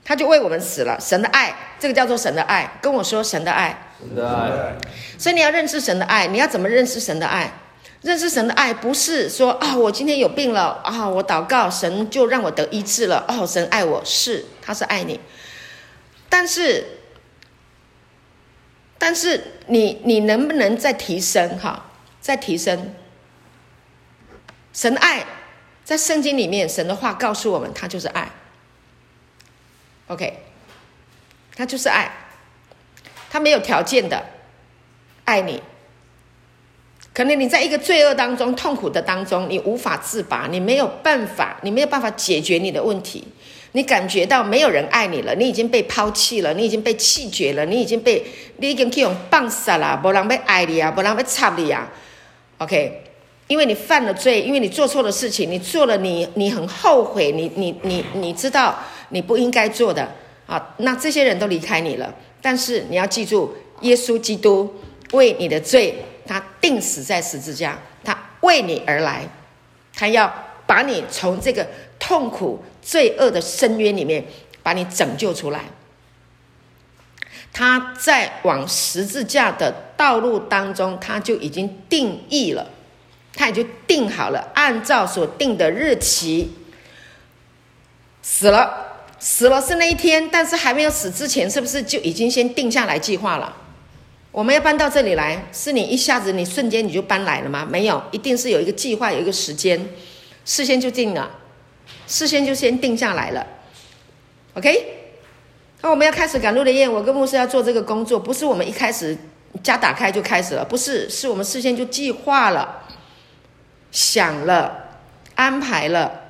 他就为我们死了，神的爱，这个叫做神的爱。跟我说神的爱，神的爱。所以你要认识神的爱，你要怎么认识神的爱？认识神的爱不是说啊、哦，我今天有病了啊、哦，我祷告神就让我得医治了。哦，神爱我是，他是爱你。但是，但是你你能不能再提升哈？再提升神的爱，在圣经里面，神的话告诉我们，他就是爱。OK，他就是爱，他没有条件的爱你。可能你在一个罪恶当中、痛苦的当中，你无法自拔，你没有办法，你没有办法解决你的问题。你感觉到没有人爱你了，你已经被抛弃了，你已经被弃绝了，你已经被你已经去用棒杀了，没人要爱你啊，没人要插你啊。OK，因为你犯了罪，因为你做错了事情，你做了你你很后悔，你你你你知道。你不应该做的啊，那这些人都离开你了。但是你要记住，耶稣基督为你的罪，他钉死在十字架，他为你而来，他要把你从这个痛苦、罪恶的深渊里面把你拯救出来。他在往十字架的道路当中，他就已经定义了，他也就定好了，按照所定的日期死了。死了是那一天，但是还没有死之前，是不是就已经先定下来计划了？我们要搬到这里来，是你一下子你瞬间你就搬来了吗？没有，一定是有一个计划，有一个时间，事先就定了，事先就先定下来了。OK，那我们要开始赶路的宴，我跟牧师要做这个工作，不是我们一开始家打开就开始了，不是，是我们事先就计划了，想了，安排了，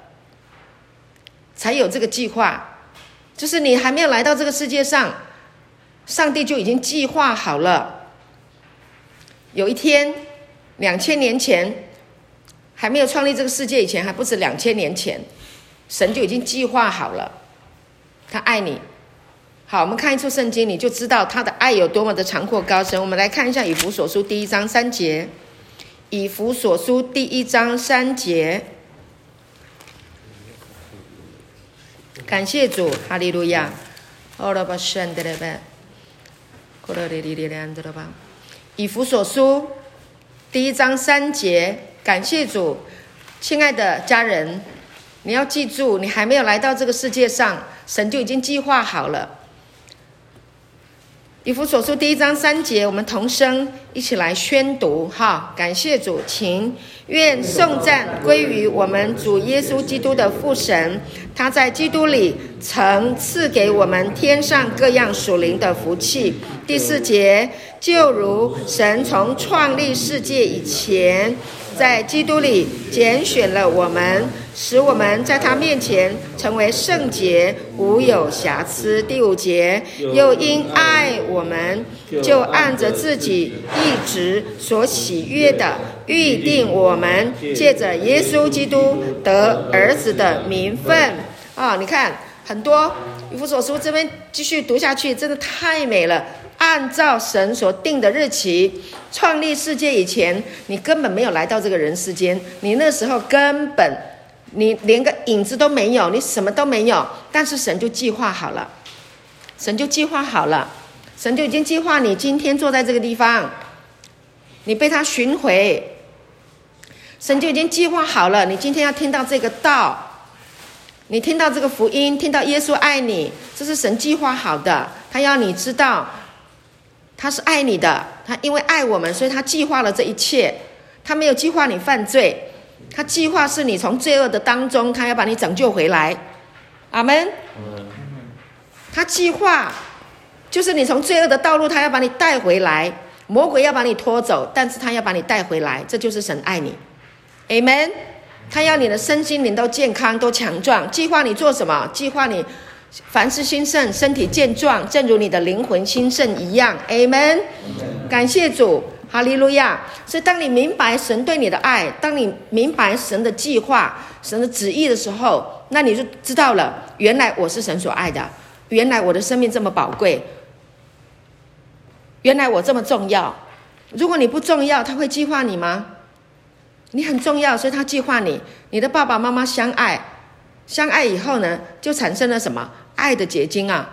才有这个计划。就是你还没有来到这个世界上，上帝就已经计划好了。有一天，两千年前还没有创立这个世界以前，还不止两千年前，神就已经计划好了，他爱你。好，我们看一处圣经，你就知道他的爱有多么的长阔高深。我们来看一下以弗所书第一章三节，以弗所书第一章三节。感谢主，哈利路亚。以弗所书第一章三节，感谢主，亲爱的家人，你要记住，你还没有来到这个世界上，神就已经计划好了。以弗所书第一章三节，我们同声一起来宣读哈，感谢主，请愿颂赞归于我们主耶稣基督的父神，他在基督里曾赐给我们天上各样属灵的福气。第四节，就如神从创立世界以前，在基督里拣选了我们，使我们在他面前成为圣洁，无有瑕疵。第五节，又因爱我们，就按着自己一直所喜悦的，预定我们借着耶稣基督得儿子的名分。啊、你看很多以弗所书这边继续读下去，真的太美了。按照神所定的日期，创立世界以前，你根本没有来到这个人世间。你那时候根本，你连个影子都没有，你什么都没有。但是神就计划好了，神就计划好了，神就已经计划你今天坐在这个地方，你被他寻回，神就已经计划好了，你今天要听到这个道，你听到这个福音，听到耶稣爱你，这是神计划好的，他要你知道。他是爱你的，他因为爱我们，所以他计划了这一切。他没有计划你犯罪，他计划是你从罪恶的当中，他要把你拯救回来。阿门。他计划就是你从罪恶的道路，他要把你带回来。魔鬼要把你拖走，但是他要把你带回来，这就是神爱你。阿门。他要你的身心灵都健康，都强壮。计划你做什么？计划你。凡事兴盛，身体健壮，正如你的灵魂兴盛一样。Amen。感谢主，哈利路亚。所以，当你明白神对你的爱，当你明白神的计划、神的旨意的时候，那你就知道了，原来我是神所爱的，原来我的生命这么宝贵，原来我这么重要。如果你不重要，他会计划你吗？你很重要，所以他计划你。你的爸爸妈妈相爱，相爱以后呢，就产生了什么？爱的结晶啊，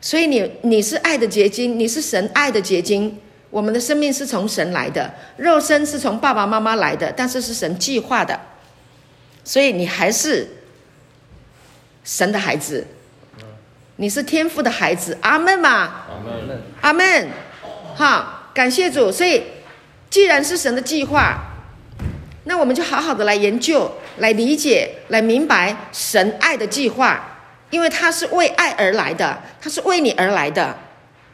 所以你你是爱的结晶，你是神爱的结晶。我们的生命是从神来的，肉身是从爸爸妈妈来的，但是是神计划的，所以你还是神的孩子，你是天父的孩子。阿门嘛，阿门，阿门。好，感谢主。所以既然是神的计划，那我们就好好的来研究、来理解、来明白神爱的计划。因为他是为爱而来的，他是为你而来的，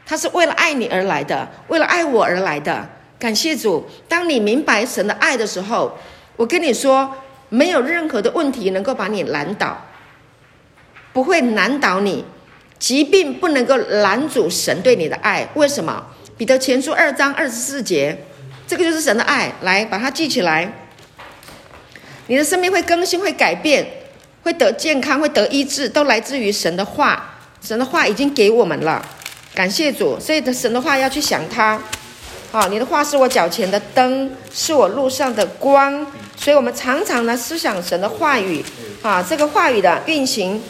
他是为了爱你而来的，为了爱我而来的。感谢主，当你明白神的爱的时候，我跟你说，没有任何的问题能够把你拦倒，不会难倒你，疾病不能够拦阻神对你的爱。为什么？彼得前书二章二十四节，这个就是神的爱。来，把它记起来，你的生命会更新，会改变。会得健康，会得医治，都来自于神的话。神的话已经给我们了，感谢主。所以的神的话要去想它。好，你的话是我脚前的灯，是我路上的光。所以我们常常呢思想神的话语。啊，这个话语的运行，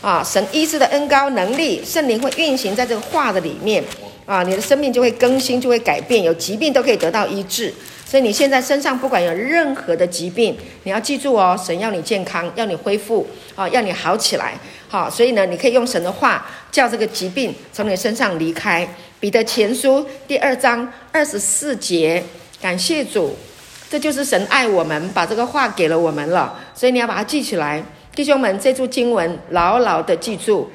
啊，神医治的恩高能力，圣灵会运行在这个话的里面。啊，你的生命就会更新，就会改变，有疾病都可以得到医治。所以你现在身上不管有任何的疾病，你要记住哦，神要你健康，要你恢复，啊，要你好起来，好，所以呢，你可以用神的话叫这个疾病从你身上离开。彼得前书第二章二十四节，感谢主，这就是神爱我们，把这个话给了我们了，所以你要把它记起来，弟兄们，这句经文牢牢的记住，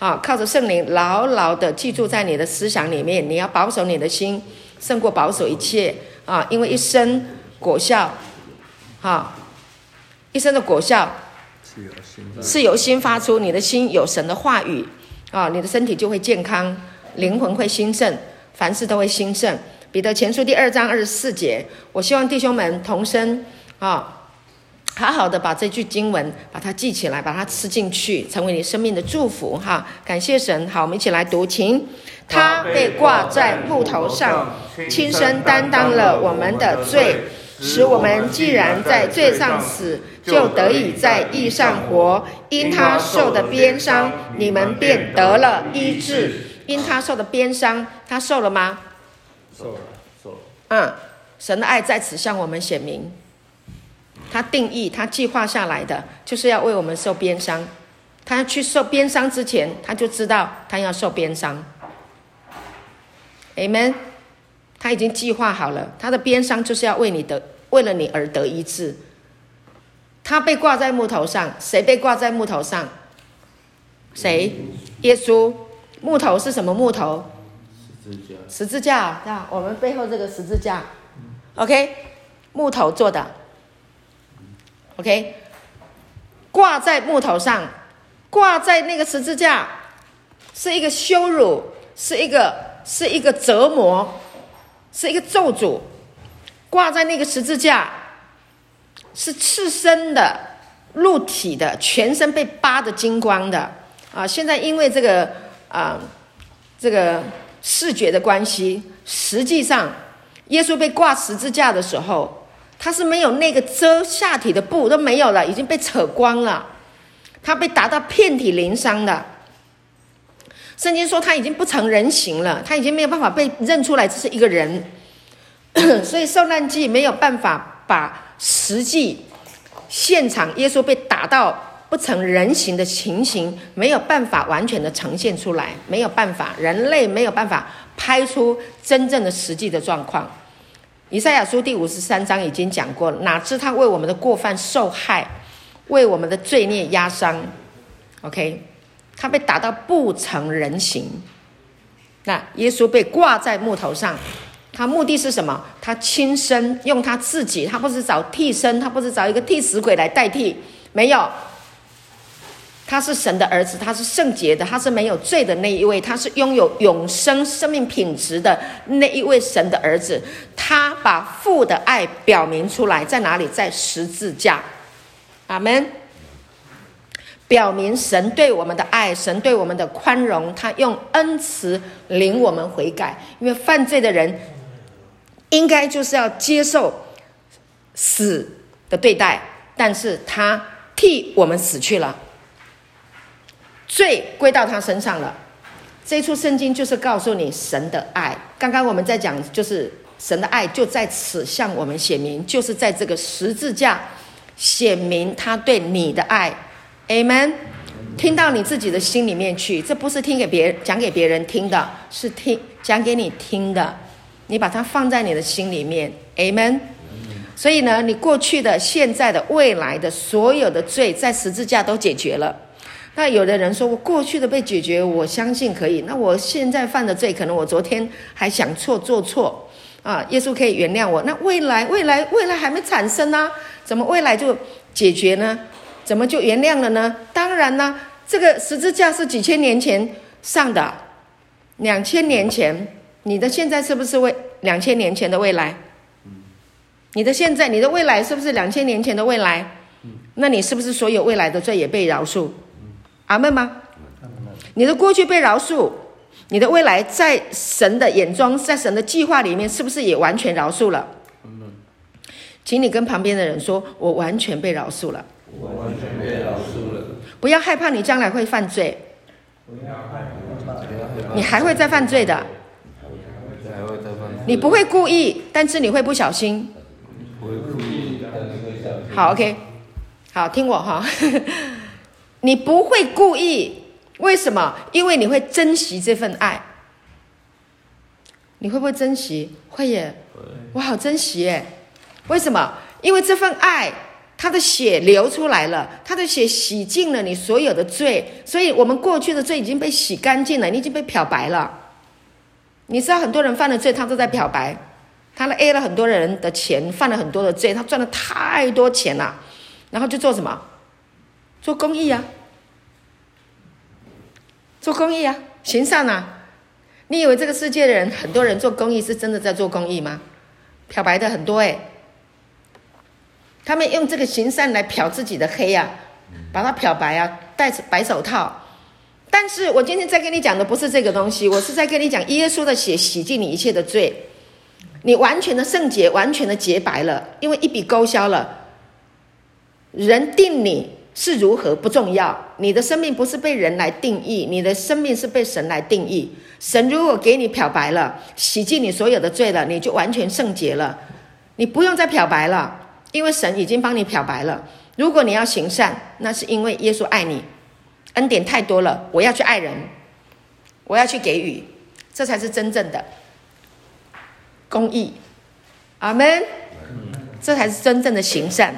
啊，靠着圣灵牢牢的记住在你的思想里面，你要保守你的心，胜过保守一切。啊，因为一生果效，哈，一生的果效是由心发出。你的心有神的话语，啊，你的身体就会健康，灵魂会兴盛，凡事都会兴盛。彼得前书第二章二十四节，我希望弟兄们同声啊，好好的把这句经文把它记起来，把它吃进去，成为你生命的祝福。哈，感谢神。好，我们一起来读，请。他被挂在木头上，亲身担当了我们的罪，使我们既然在罪上死，就得以在义上活。因他受的鞭伤，你们便得了医治。因他受的鞭伤，他受了吗？受了，受了。嗯，神的爱在此向我们显明，他定义，他计划下来的，就是要为我们受鞭伤。他去受鞭伤之前，他就知道他要受鞭伤。Amen。他已经计划好了，他的鞭伤就是要为你得，为了你而得医治。他被挂在木头上，谁被挂在木头上？谁？耶稣。木头是什么木头？十字架。十字架，我们背后这个十字架，OK，木头做的，OK，挂在木头上，挂在那个十字架，是一个羞辱，是一个是一个折磨，是一个咒诅，挂在那个十字架，是赤身的、露体的，全身被扒得精光的啊！现在因为这个。啊，这个视觉的关系，实际上，耶稣被挂十字架的时候，他是没有那个遮下体的布都没有了，已经被扯光了，他被打到遍体鳞伤的。圣经说他已经不成人形了，他已经没有办法被认出来这是一个人，所以受难记没有办法把实际现场耶稣被打到。不成人形的情形没有办法完全的呈现出来，没有办法，人类没有办法拍出真正的实际的状况。以赛亚书第五十三章已经讲过了，哪知他为我们的过犯受害，为我们的罪孽压伤。OK，他被打到不成人形。那耶稣被挂在木头上，他目的是什么？他亲身用他自己，他不是找替身，他不是找一个替死鬼来代替，没有。他是神的儿子，他是圣洁的，他是没有罪的那一位，他是拥有永生生命品质的那一位神的儿子。他把父的爱表明出来，在哪里？在十字架。阿门。表明神对我们的爱，神对我们的宽容，他用恩慈领我们悔改。因为犯罪的人应该就是要接受死的对待，但是他替我们死去了。罪归到他身上了，这一出圣经就是告诉你神的爱。刚刚我们在讲，就是神的爱就在此向我们显明，就是在这个十字架显明他对你的爱。Amen。听到你自己的心里面去，这不是听给别人讲给别人听的，是听讲给你听的。你把它放在你的心里面。Amen。所以呢，你过去的、现在的、未来的所有的罪，在十字架都解决了。那有的人说，我过去的被解决，我相信可以。那我现在犯的罪，可能我昨天还想错做错啊，耶稣可以原谅我。那未来未来未来还没产生呢，怎么未来就解决呢？怎么就原谅了呢？当然呢，这个十字架是几千年前上的，两千年前，你的现在是不是未两千年前的未来？你的现在，你的未来是不是两千年前的未来？那你是不是所有未来的罪也被饶恕？阿门吗？你的过去被饶恕，你的未来在神的眼中，在神的计划里面，是不是也完全饶恕了？请你跟旁边的人说：“我完全被饶恕了。”我完全被饶恕了。不要害怕，你将来会犯罪。你还会再犯罪的。你不会故意，但是你会不小心。好，OK，好，听我哈。你不会故意，为什么？因为你会珍惜这份爱。你会不会珍惜？会耶，我好珍惜耶。为什么？因为这份爱，他的血流出来了，他的血洗净了你所有的罪，所以我们过去的罪已经被洗干净了，你已经被漂白了。你知道很多人犯了罪，他都在漂白，他 A 了很多人的钱，犯了很多的罪，他赚了太多钱了，然后就做什么？做公益啊，做公益啊，行善啊！你以为这个世界的人，很多人做公益是真的在做公益吗？漂白的很多诶，他们用这个行善来漂自己的黑呀、啊，把它漂白啊，戴白手套。但是我今天在跟你讲的不是这个东西，我是在跟你讲耶稣的血洗净你一切的罪，你完全的圣洁，完全的洁白了，因为一笔勾销了，人定你。是如何不重要，你的生命不是被人来定义，你的生命是被神来定义。神如果给你漂白了，洗净你所有的罪了，你就完全圣洁了，你不用再漂白了，因为神已经帮你漂白了。如果你要行善，那是因为耶稣爱你，恩典太多了，我要去爱人，我要去给予，这才是真正的。公义。阿门。这才是真正的行善。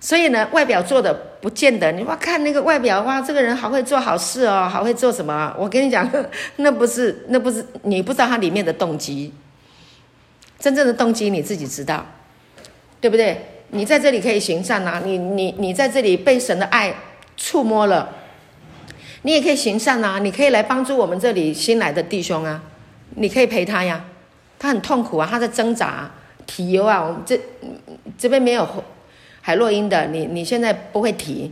所以呢，外表做的不见得，你哇看那个外表哇，这个人好会做好事哦，好会做什么？我跟你讲，那不是，那不是你不知道他里面的动机。真正的动机你自己知道，对不对？你在这里可以行善啊，你你你在这里被神的爱触摸了，你也可以行善啊，你可以来帮助我们这里新来的弟兄啊，你可以陪他呀，他很痛苦啊，他在挣扎，提油啊，我们这这边没有。海洛因的，你你现在不会提，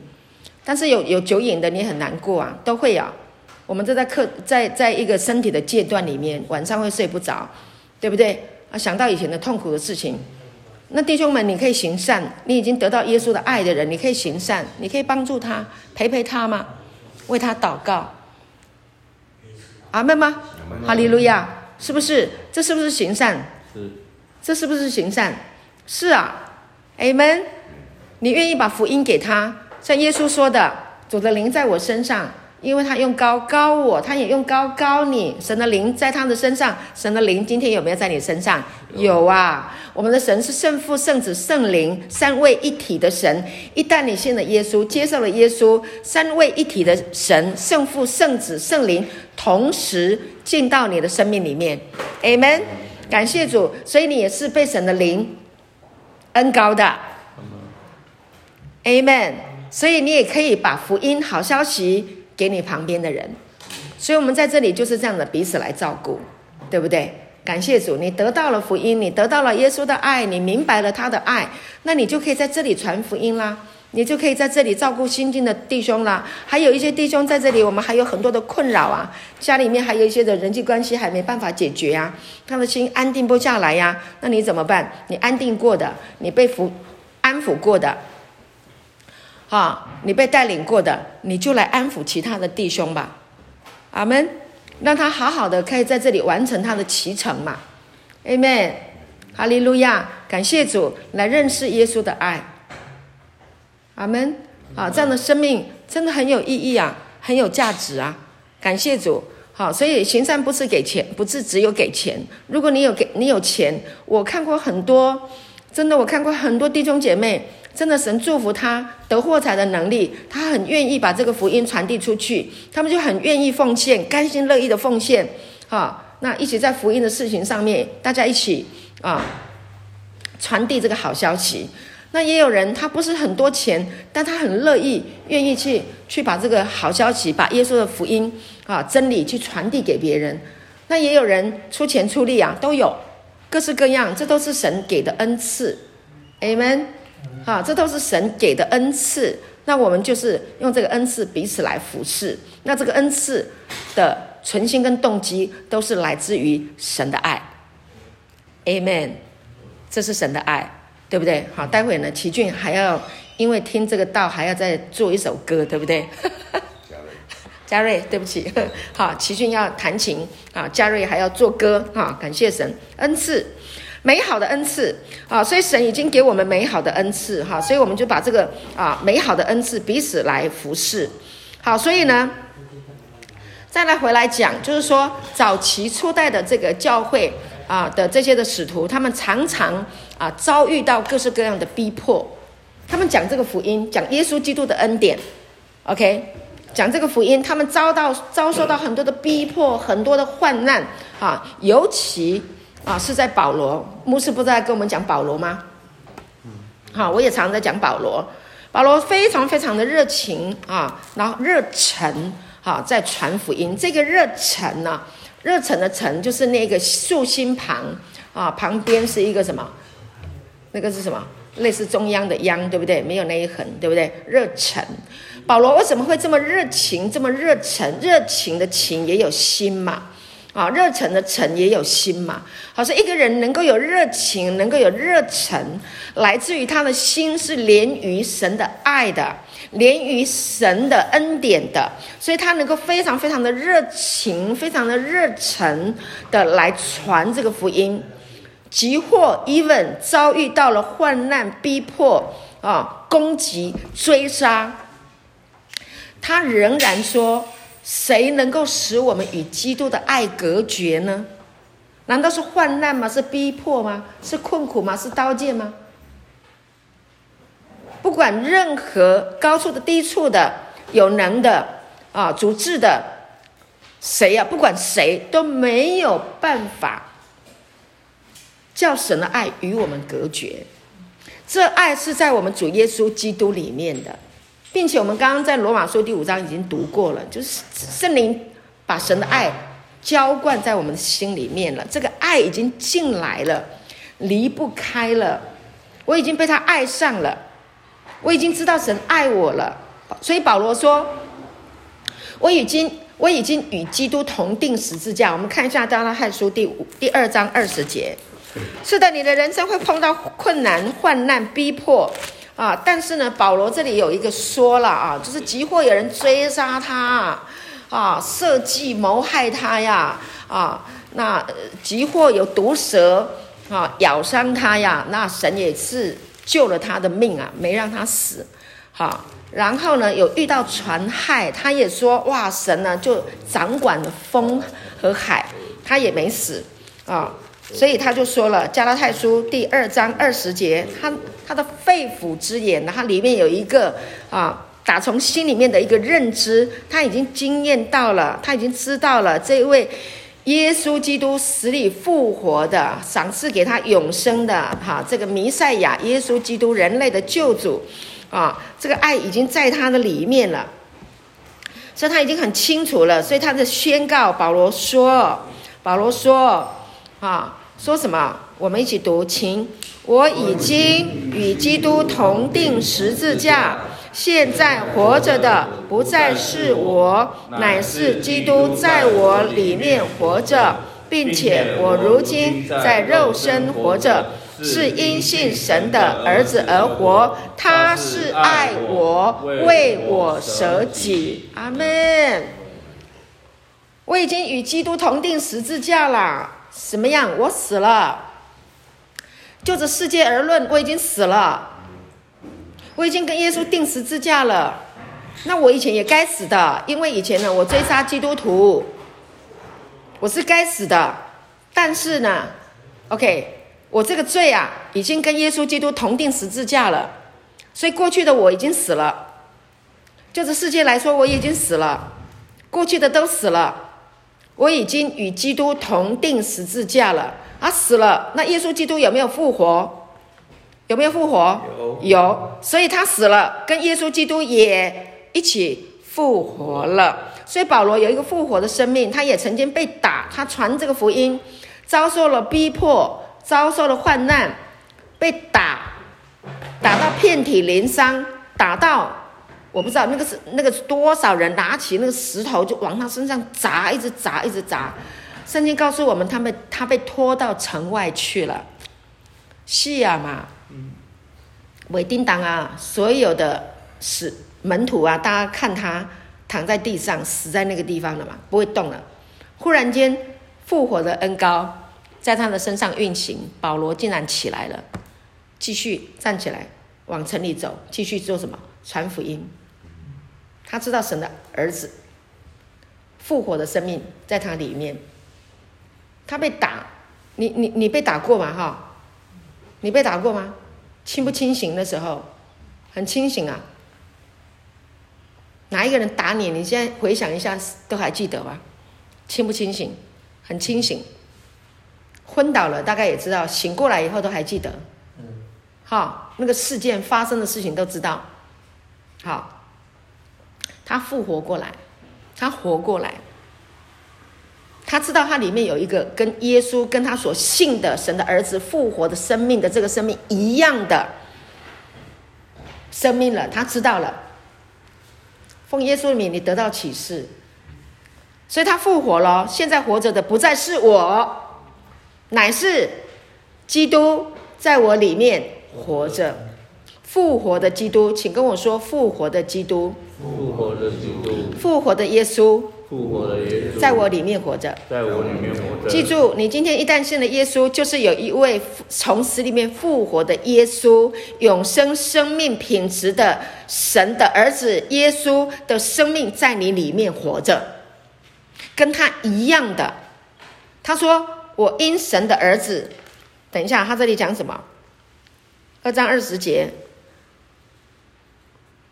但是有有酒瘾的，你很难过啊，都会啊。我们这在课在在一个身体的阶段里面，晚上会睡不着，对不对？啊，想到以前的痛苦的事情，那弟兄们，你可以行善，你已经得到耶稣的爱的人，你可以行善，你可以帮助他，陪陪他吗？为他祷告，阿门吗？哈利路亚，是不是？这是不是行善？是，这是不是行善？是啊，阿门。你愿意把福音给他，像耶稣说的：“主的灵在我身上，因为他用高高我，他也用高高你。神的灵在他的身上，神的灵今天有没有在你身上？有啊！我们的神是圣父、圣子、圣灵三位一体的神。一旦你信了耶稣，接受了耶稣，三位一体的神，圣父、圣子、圣灵同时进到你的生命里面。Amen。感谢主，所以你也是被神的灵恩高的。” Amen，所以你也可以把福音好消息给你旁边的人，所以我们在这里就是这样的彼此来照顾，对不对？感谢主，你得到了福音，你得到了耶稣的爱，你明白了他的爱，那你就可以在这里传福音啦，你就可以在这里照顾新进的弟兄啦。还有一些弟兄在这里，我们还有很多的困扰啊，家里面还有一些的人际关系还没办法解决呀，他的心安定不下来呀，那你怎么办？你安定过的，你被福安抚过的。哈，你被带领过的，你就来安抚其他的弟兄吧，阿门，让他好好的可以在这里完成他的启程嘛，阿门，哈利路亚，感谢主，来认识耶稣的爱，阿门，啊，这样的生命真的很有意义啊，很有价值啊，感谢主，好，所以行善不是给钱，不是只有给钱，如果你有给，你有钱，我看过很多，真的我看过很多弟兄姐妹。真的，神祝福他得获财的能力，他很愿意把这个福音传递出去，他们就很愿意奉献，甘心乐意的奉献，哈，那一起在福音的事情上面，大家一起啊，传递这个好消息。那也有人他不是很多钱，但他很乐意，愿意去去把这个好消息，把耶稣的福音啊真理去传递给别人。那也有人出钱出力啊，都有各式各样，这都是神给的恩赐，Amen。好，这都是神给的恩赐。那我们就是用这个恩赐彼此来服侍。那这个恩赐的存心跟动机都是来自于神的爱。Amen。这是神的爱，对不对？好，待会呢，奇俊还要因为听这个道，还要再做一首歌，对不对？嘉瑞，嘉瑞，对不起。好，奇俊要弹琴啊，嘉瑞还要做歌啊，感谢神恩赐。美好的恩赐啊，所以神已经给我们美好的恩赐哈，所以我们就把这个啊美好的恩赐彼此来服侍。好，所以呢，再来回来讲，就是说早期初代的这个教会啊的这些的使徒，他们常常啊遭遇到各式各样的逼迫，他们讲这个福音，讲耶稣基督的恩典，OK，讲这个福音，他们遭到遭受到很多的逼迫，很多的患难啊，尤其。啊，是在保罗牧师不是在跟我们讲保罗吗？好，我也常在讲保罗。保罗非常非常的热情啊，然后热忱啊，在传福音。这个热忱呢，热忱的忱就是那个竖心旁啊，旁边是一个什么？那个是什么？类似中央的央，对不对？没有那一横，对不对？热忱。保罗为什么会这么热情，这么热忱？热情的情也有心嘛。啊，热忱的忱也有心嘛。好，所以一个人能够有热情，能够有热忱，来自于他的心是连于神的爱的，连于神的恩典的，所以他能够非常非常的热情，非常的热忱的来传这个福音。即或 even 遭遇到了患难、逼迫啊、攻击、追杀，他仍然说。谁能够使我们与基督的爱隔绝呢？难道是患难吗？是逼迫吗？是困苦吗？是刀剑吗？不管任何高处的、低处的、有能的啊、主治的，谁呀、不管谁都没有办法叫神的爱与我们隔绝。这爱是在我们主耶稣基督里面的，并且我们刚刚在罗马书第五章已经读过了，就是圣灵把神的爱。浇灌在我们的心里面了，这个爱已经进来了，离不开了。我已经被他爱上了，我已经知道神爱我了。所以保罗说：“我已经，我已经与基督同钉十字架。”我们看一下《加拉太书》第五第二章二十节。是的，你的人生会碰到困难、患难、逼迫啊！但是呢，保罗这里有一个说了啊，就是即或有人追杀他。啊，设计谋害他呀！啊，那即或有毒蛇啊咬伤他呀，那神也是救了他的命啊，没让他死。好、然后呢，有遇到船害，他也说哇，神呢就掌管了风和海，他也没死啊。所以他就说了，《加拉太书》第二章二十节，他他的肺腑之言，然后里面有一个啊。打从心里面的一个认知，他已经经验到了，他已经知道了这位耶稣基督死里复活的，赏赐给他永生的哈，这个弥赛亚耶稣基督人类的救主啊，这个爱已经在他的里面了，所以他已经很清楚了，所以他的宣告，保罗说，保罗说啊，说什么？我们一起读，请，我已经与基督同定十字架。现在活着的不再是我，乃是基督在我里面活着，并且我如今在肉身活着，是因信神的儿子而活。他是爱我，为我舍己。阿门。我已经与基督同定十字架了。什么样？我死了。就这世界而论，我已经死了。我已经跟耶稣定十字架了，那我以前也该死的，因为以前呢，我追杀基督徒，我是该死的。但是呢，OK，我这个罪啊，已经跟耶稣基督同定十字架了，所以过去的我已经死了。就这世界来说，我已经死了，过去的都死了，我已经与基督同定十字架了。啊，死了，那耶稣基督有没有复活？有没有复活？有，有，所以他死了，跟耶稣基督也一起复活了。所以保罗有一个复活的生命，他也曾经被打，他传这个福音，遭受了逼迫，遭受了患难，被打，打到遍体鳞伤，打到我不知道那个是那个多少人拿起那个石头就往他身上砸，一直砸，一直砸。圣经告诉我们，他们他被拖到城外去了，是啊嘛。韦丁当啊，所有的死门徒啊，大家看他躺在地上，死在那个地方了嘛，不会动了。忽然间，复活的恩膏在他的身上运行，保罗竟然起来了，继续站起来往城里走，继续做什么？传福音。他知道神的儿子复活的生命在他里面。他被打，你你你被打过吗？哈，你被打过吗？清不清醒的时候，很清醒啊。哪一个人打你？你现在回想一下，都还记得吧？清不清醒？很清醒。昏倒了，大概也知道。醒过来以后都还记得。嗯。好，那个事件发生的事情都知道。好，他复活过来，他活过来。他知道他里面有一个跟耶稣跟他所信的神的儿子复活的生命的这个生命一样的生命了，他知道了。奉耶稣的名，你得到启示，所以他复活了。现在活着的不再是我，乃是基督在我里面活着。复活的基督，请跟我说：复活的基督，复活的基督，复活的耶稣。复活的耶稣在我里面活着，在我里面活着。记住，你今天一旦信了耶稣，就是有一位从死里面复活的耶稣，永生生命品质的神的儿子耶稣的生命在你里面活着，跟他一样的。他说：“我因神的儿子，等一下，他这里讲什么？二章二十节，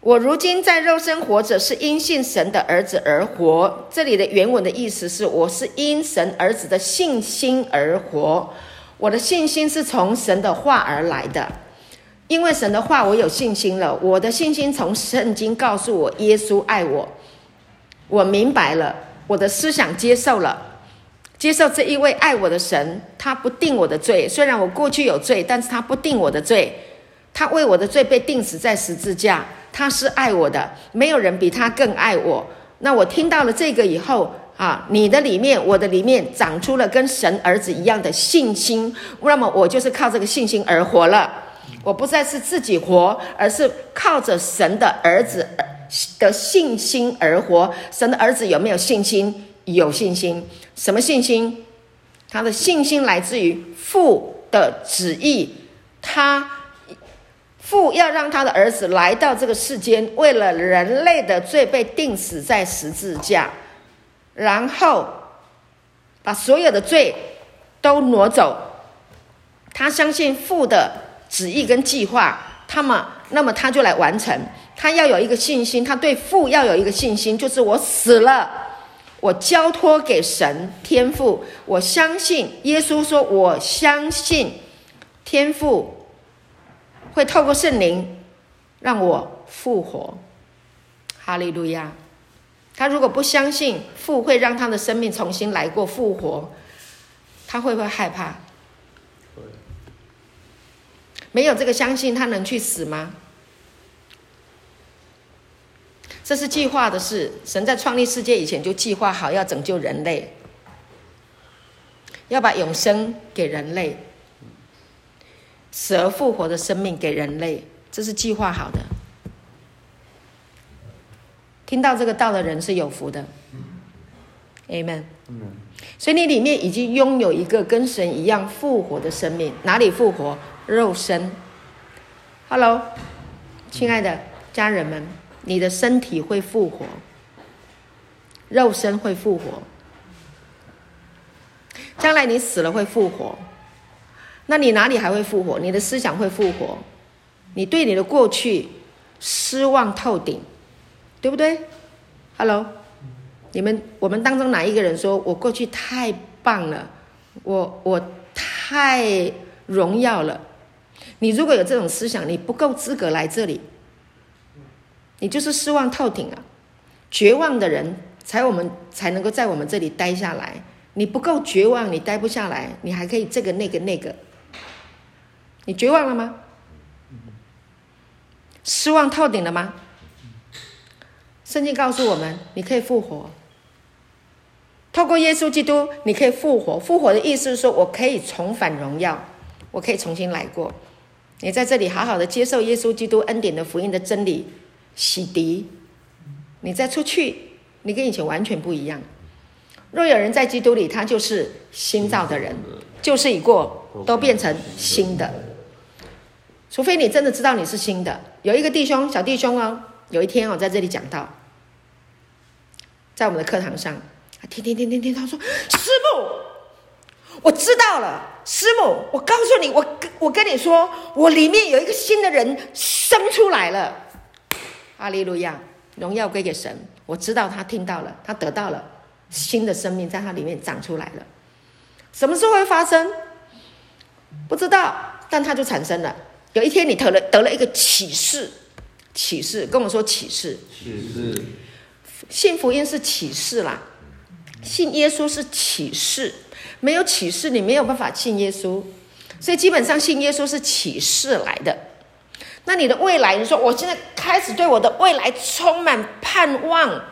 我如今在肉身活着，是因信神的儿子而活。这里的原文的意思是，我是因神儿子的信心而活。我的信心是从神的话而来的，因为神的话，我有信心了。我的信心从圣经告诉我，耶稣爱我，我明白了，我的思想接受了。接受这一位爱我的神，他不定我的罪。虽然我过去有罪，但是他不定我的罪。他为我的罪被钉死在十字架。他是爱我的，没有人比他更爱我。那我听到了这个以后啊，你的里面，我的里面长出了跟神儿子一样的信心。那么我就是靠这个信心而活了。我不再是自己活，而是靠着神的儿子的信心而活。神的儿子有没有信心？有信心。什么信心？他的信心来自于父的旨意。他父要让他的儿子来到这个世间，为了人类的罪被钉死在十字架，然后把所有的罪都挪走。他相信父的旨意跟计划，他们那么他就来完成。他要有一个信心，他对父要有一个信心，就是我死了。我交托给神天父，我相信耶稣说，我相信天父会透过圣灵让我复活。哈利路亚！他如果不相信父会让他的生命重新来过复活，他会不会害怕？没有这个相信，他能去死吗？这是计划的事。神在创立世界以前就计划好要拯救人类，要把永生给人类，死而复活的生命给人类，这是计划好的。听到这个道的人是有福的。Amen。所以你里面已经拥有一个跟神一样复活的生命，哪里复活？肉身。Hello，亲爱的家人们。你的身体会复活，肉身会复活。将来你死了会复活，那你哪里还会复活？你的思想会复活，你对你的过去失望透顶，对不对？Hello，你们我们当中哪一个人说我过去太棒了，我我太荣耀了？你如果有这种思想，你不够资格来这里。你就是失望透顶啊！绝望的人才我们才能够在我们这里待下来。你不够绝望，你待不下来。你还可以这个那个那个。你绝望了吗？失望透顶了吗？圣经告诉我们，你可以复活。透过耶稣基督，你可以复活。复活的意思是说，我可以重返荣耀，我可以重新来过。你在这里好好的接受耶稣基督恩典的福音的真理。洗涤，你再出去，你跟以前完全不一样。若有人在基督里，他就是新造的人，旧事已过，都变成新的。除非你真的知道你是新的。有一个弟兄，小弟兄哦，有一天我在这里讲到，在我们的课堂上，他听听听听听，他说：“师母，我知道了，师母，我告诉你，我跟我跟你说，我里面有一个新的人生出来了。”阿利路亚，荣耀归给神。我知道他听到了，他得到了新的生命，在他里面长出来了。什么时候会发生？不知道，但他就产生了。有一天，你得了得了一个启示，启示跟我说启示。启示。信福音是启示啦，信耶稣是启示。没有启示，你没有办法信耶稣。所以基本上信耶稣是启示来的。那你的未来，你说我现在开始对我的未来充满盼望，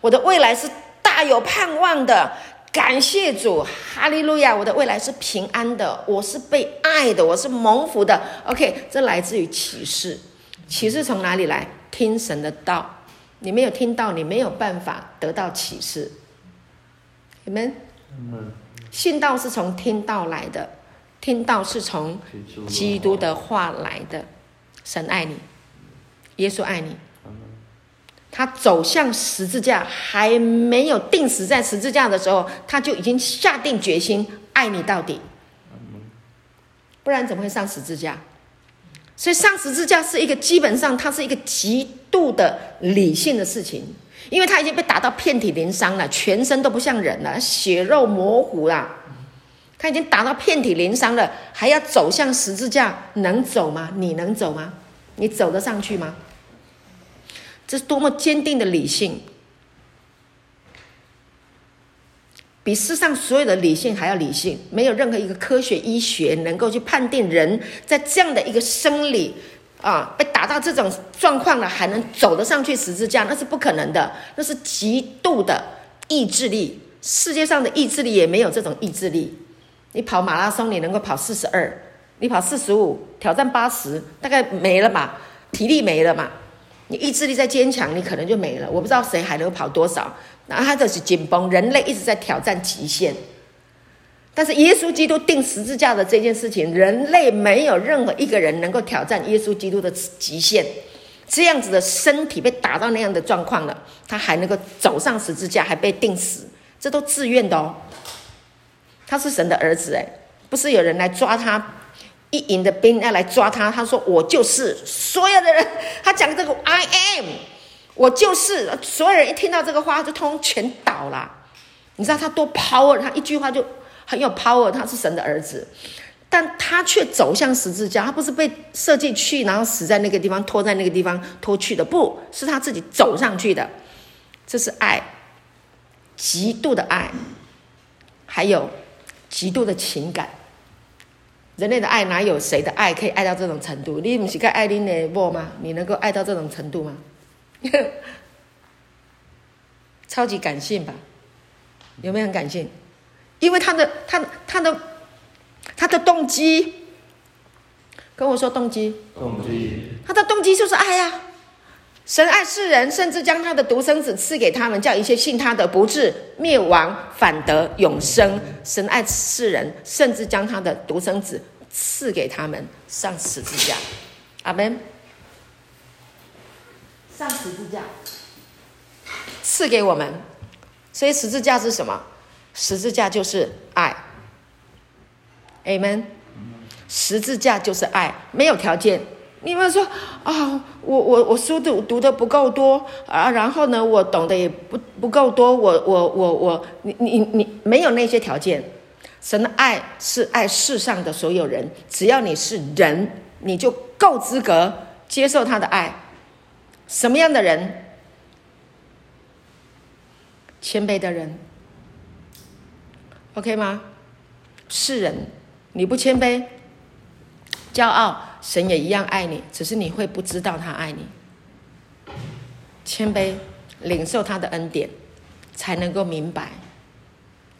我的未来是大有盼望的。感谢主，哈利路亚！我的未来是平安的，我是被爱的，我是蒙福的。OK，这来自于启示。启示从哪里来？听神的道。你没有听到，你没有办法得到启示。你们，信道是从听道来的，听道是从基督的话来的。神爱你，耶稣爱你。他走向十字架，还没有钉死在十字架的时候，他就已经下定决心爱你到底，不然怎么会上十字架？所以上十字架是一个基本上，它是一个极度的理性的事情，因为他已经被打到遍体鳞伤了，全身都不像人了，血肉模糊了，他已经打到遍体鳞伤了，还要走向十字架，能走吗？你能走吗？你走得上去吗？这是多么坚定的理性，比世上所有的理性还要理性。没有任何一个科学医学能够去判定人在这样的一个生理啊被打到这种状况了，还能走得上去十字架，那是不可能的。那是极度的意志力，世界上的意志力也没有这种意志力。你跑马拉松，你能够跑四十二。你跑四十五，挑战八十，大概没了嘛？体力没了嘛？你意志力再坚强，你可能就没了。我不知道谁还能跑多少，那他就是紧绷。人类一直在挑战极限，但是耶稣基督钉十字架的这件事情，人类没有任何一个人能够挑战耶稣基督的极限。这样子的身体被打到那样的状况了，他还能够走上十字架，还被钉死，这都自愿的哦。他是神的儿子，诶，不是有人来抓他。一营的兵要来抓他，他说：“我就是所有的人。”他讲这个 “I am”，我就是所有人。一听到这个话，就通全倒了。你知道他多 power？他一句话就很有 power。他是神的儿子，但他却走向十字架。他不是被设计去，然后死在那个地方，拖在那个地方拖去的，不是他自己走上去的。这是爱，极度的爱，还有极度的情感。人类的爱哪有谁的爱可以爱到这种程度？你不是该爱你的某吗？你能够爱到这种程度吗？超级感性吧？有没有很感性？因为他的、他的、他的、他的动机，跟我说动机。动机。他的动机就是爱呀、啊！神爱世人，甚至将他的独生子赐给他们，叫一切信他的不至灭亡，反得永生。神爱世人，甚至将他的独生子赐给他们，上十字架。阿门。上十字架，赐给我们。所以十字架是什么？十字架就是爱。阿门。十字架就是爱，没有条件。你们说啊、我我我书读读的不够多啊，然后呢，我懂得也不不够多，我我我我，你你你没有那些条件。神的爱是爱世上的所有人，只要你是人，你就够资格接受他的爱。什么样的人？谦卑的人，OK 吗？是人，你不谦卑，骄傲。神也一样爱你，只是你会不知道他爱你。谦卑，领受他的恩典，才能够明白。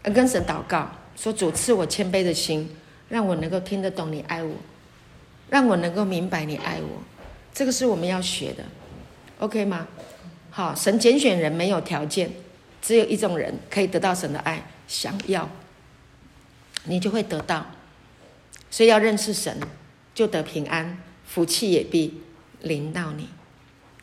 跟神祷告，说主赐我谦卑的心，让我能够听得懂你爱我，让我能够明白你爱我。这个是我们要学的，OK 吗？好，神拣选人没有条件，只有一种人可以得到神的爱，想要，你就会得到。所以要认识神。就得平安，福气也必临到你。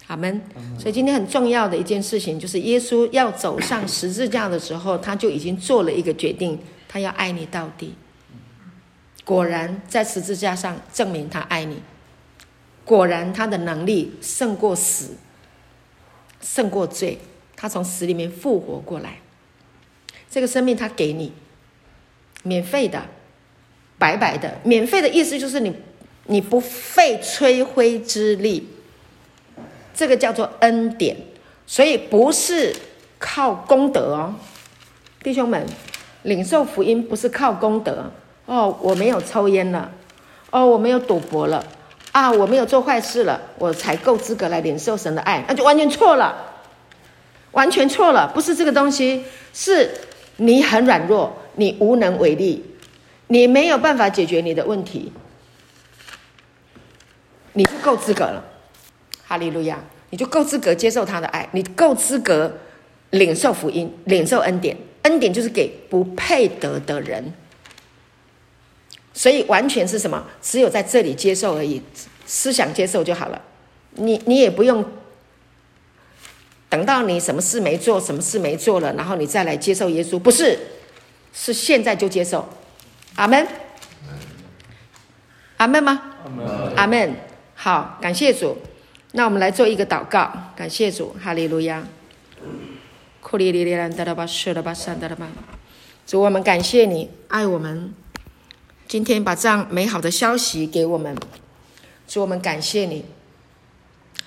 阿门。所以今天很重要的一件事情，就是耶稣要走上十字架的时候，他就已经做了一个决定，他要爱你到底。果然在十字架上证明他爱你。果然他的能力胜过死，胜过罪，他从死里面复活过来。这个生命他给你，免费的，白白的。免费的意思就是你。你不费吹灰之力，这个叫做恩典，所以不是靠功德哦，弟兄们，领受福音不是靠功德哦，我没有抽烟了，哦，我没有赌博了，啊，我没有做坏事了，我才够资格来领受神的爱，那就完全错了，完全错了，不是这个东西，是你很软弱，你无能为力，你没有办法解决你的问题。你就够资格了，哈利路亚！你就够资格接受他的爱，你够资格领受福音、领受恩典。恩典就是给不配得的人，所以完全是什么？只有在这里接受而已，思想接受就好了。你你也不用等到你什么事没做、什么事没做了，然后你再来接受耶稣，不是，是现在就接受，阿门。阿门吗？阿门。阿门。好，感谢主。那我们来做一个祷告，感谢主，哈利路亚。主，我们感谢你爱我们，今天把这样美好的消息给我们。主，我们感谢你，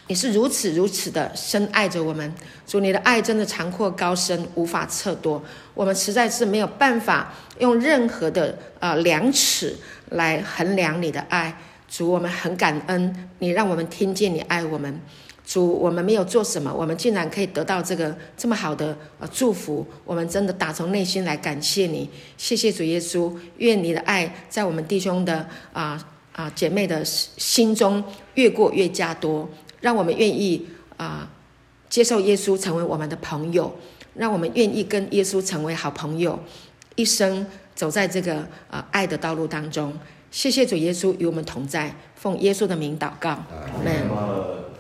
你是如此如此的深爱着我们。主，你的爱真的长阔高深，无法测度。我们实在是没有办法用任何的呃量尺来衡量你的爱。主，我们很感恩，你让我们听见你爱我们。主，我们没有做什么，我们竟然可以得到这个这么好的呃祝福，我们真的打从内心来感谢你，谢谢主耶稣。愿你的爱在我们弟兄的啊啊、姐妹的心中越过越加多，让我们愿意啊、接受耶稣成为我们的朋友，让我们愿意跟耶稣成为好朋友，一生走在这个啊、呃、爱的道路当中。谢谢主耶稣与我们同在，奉耶稣的名祷告，阿门。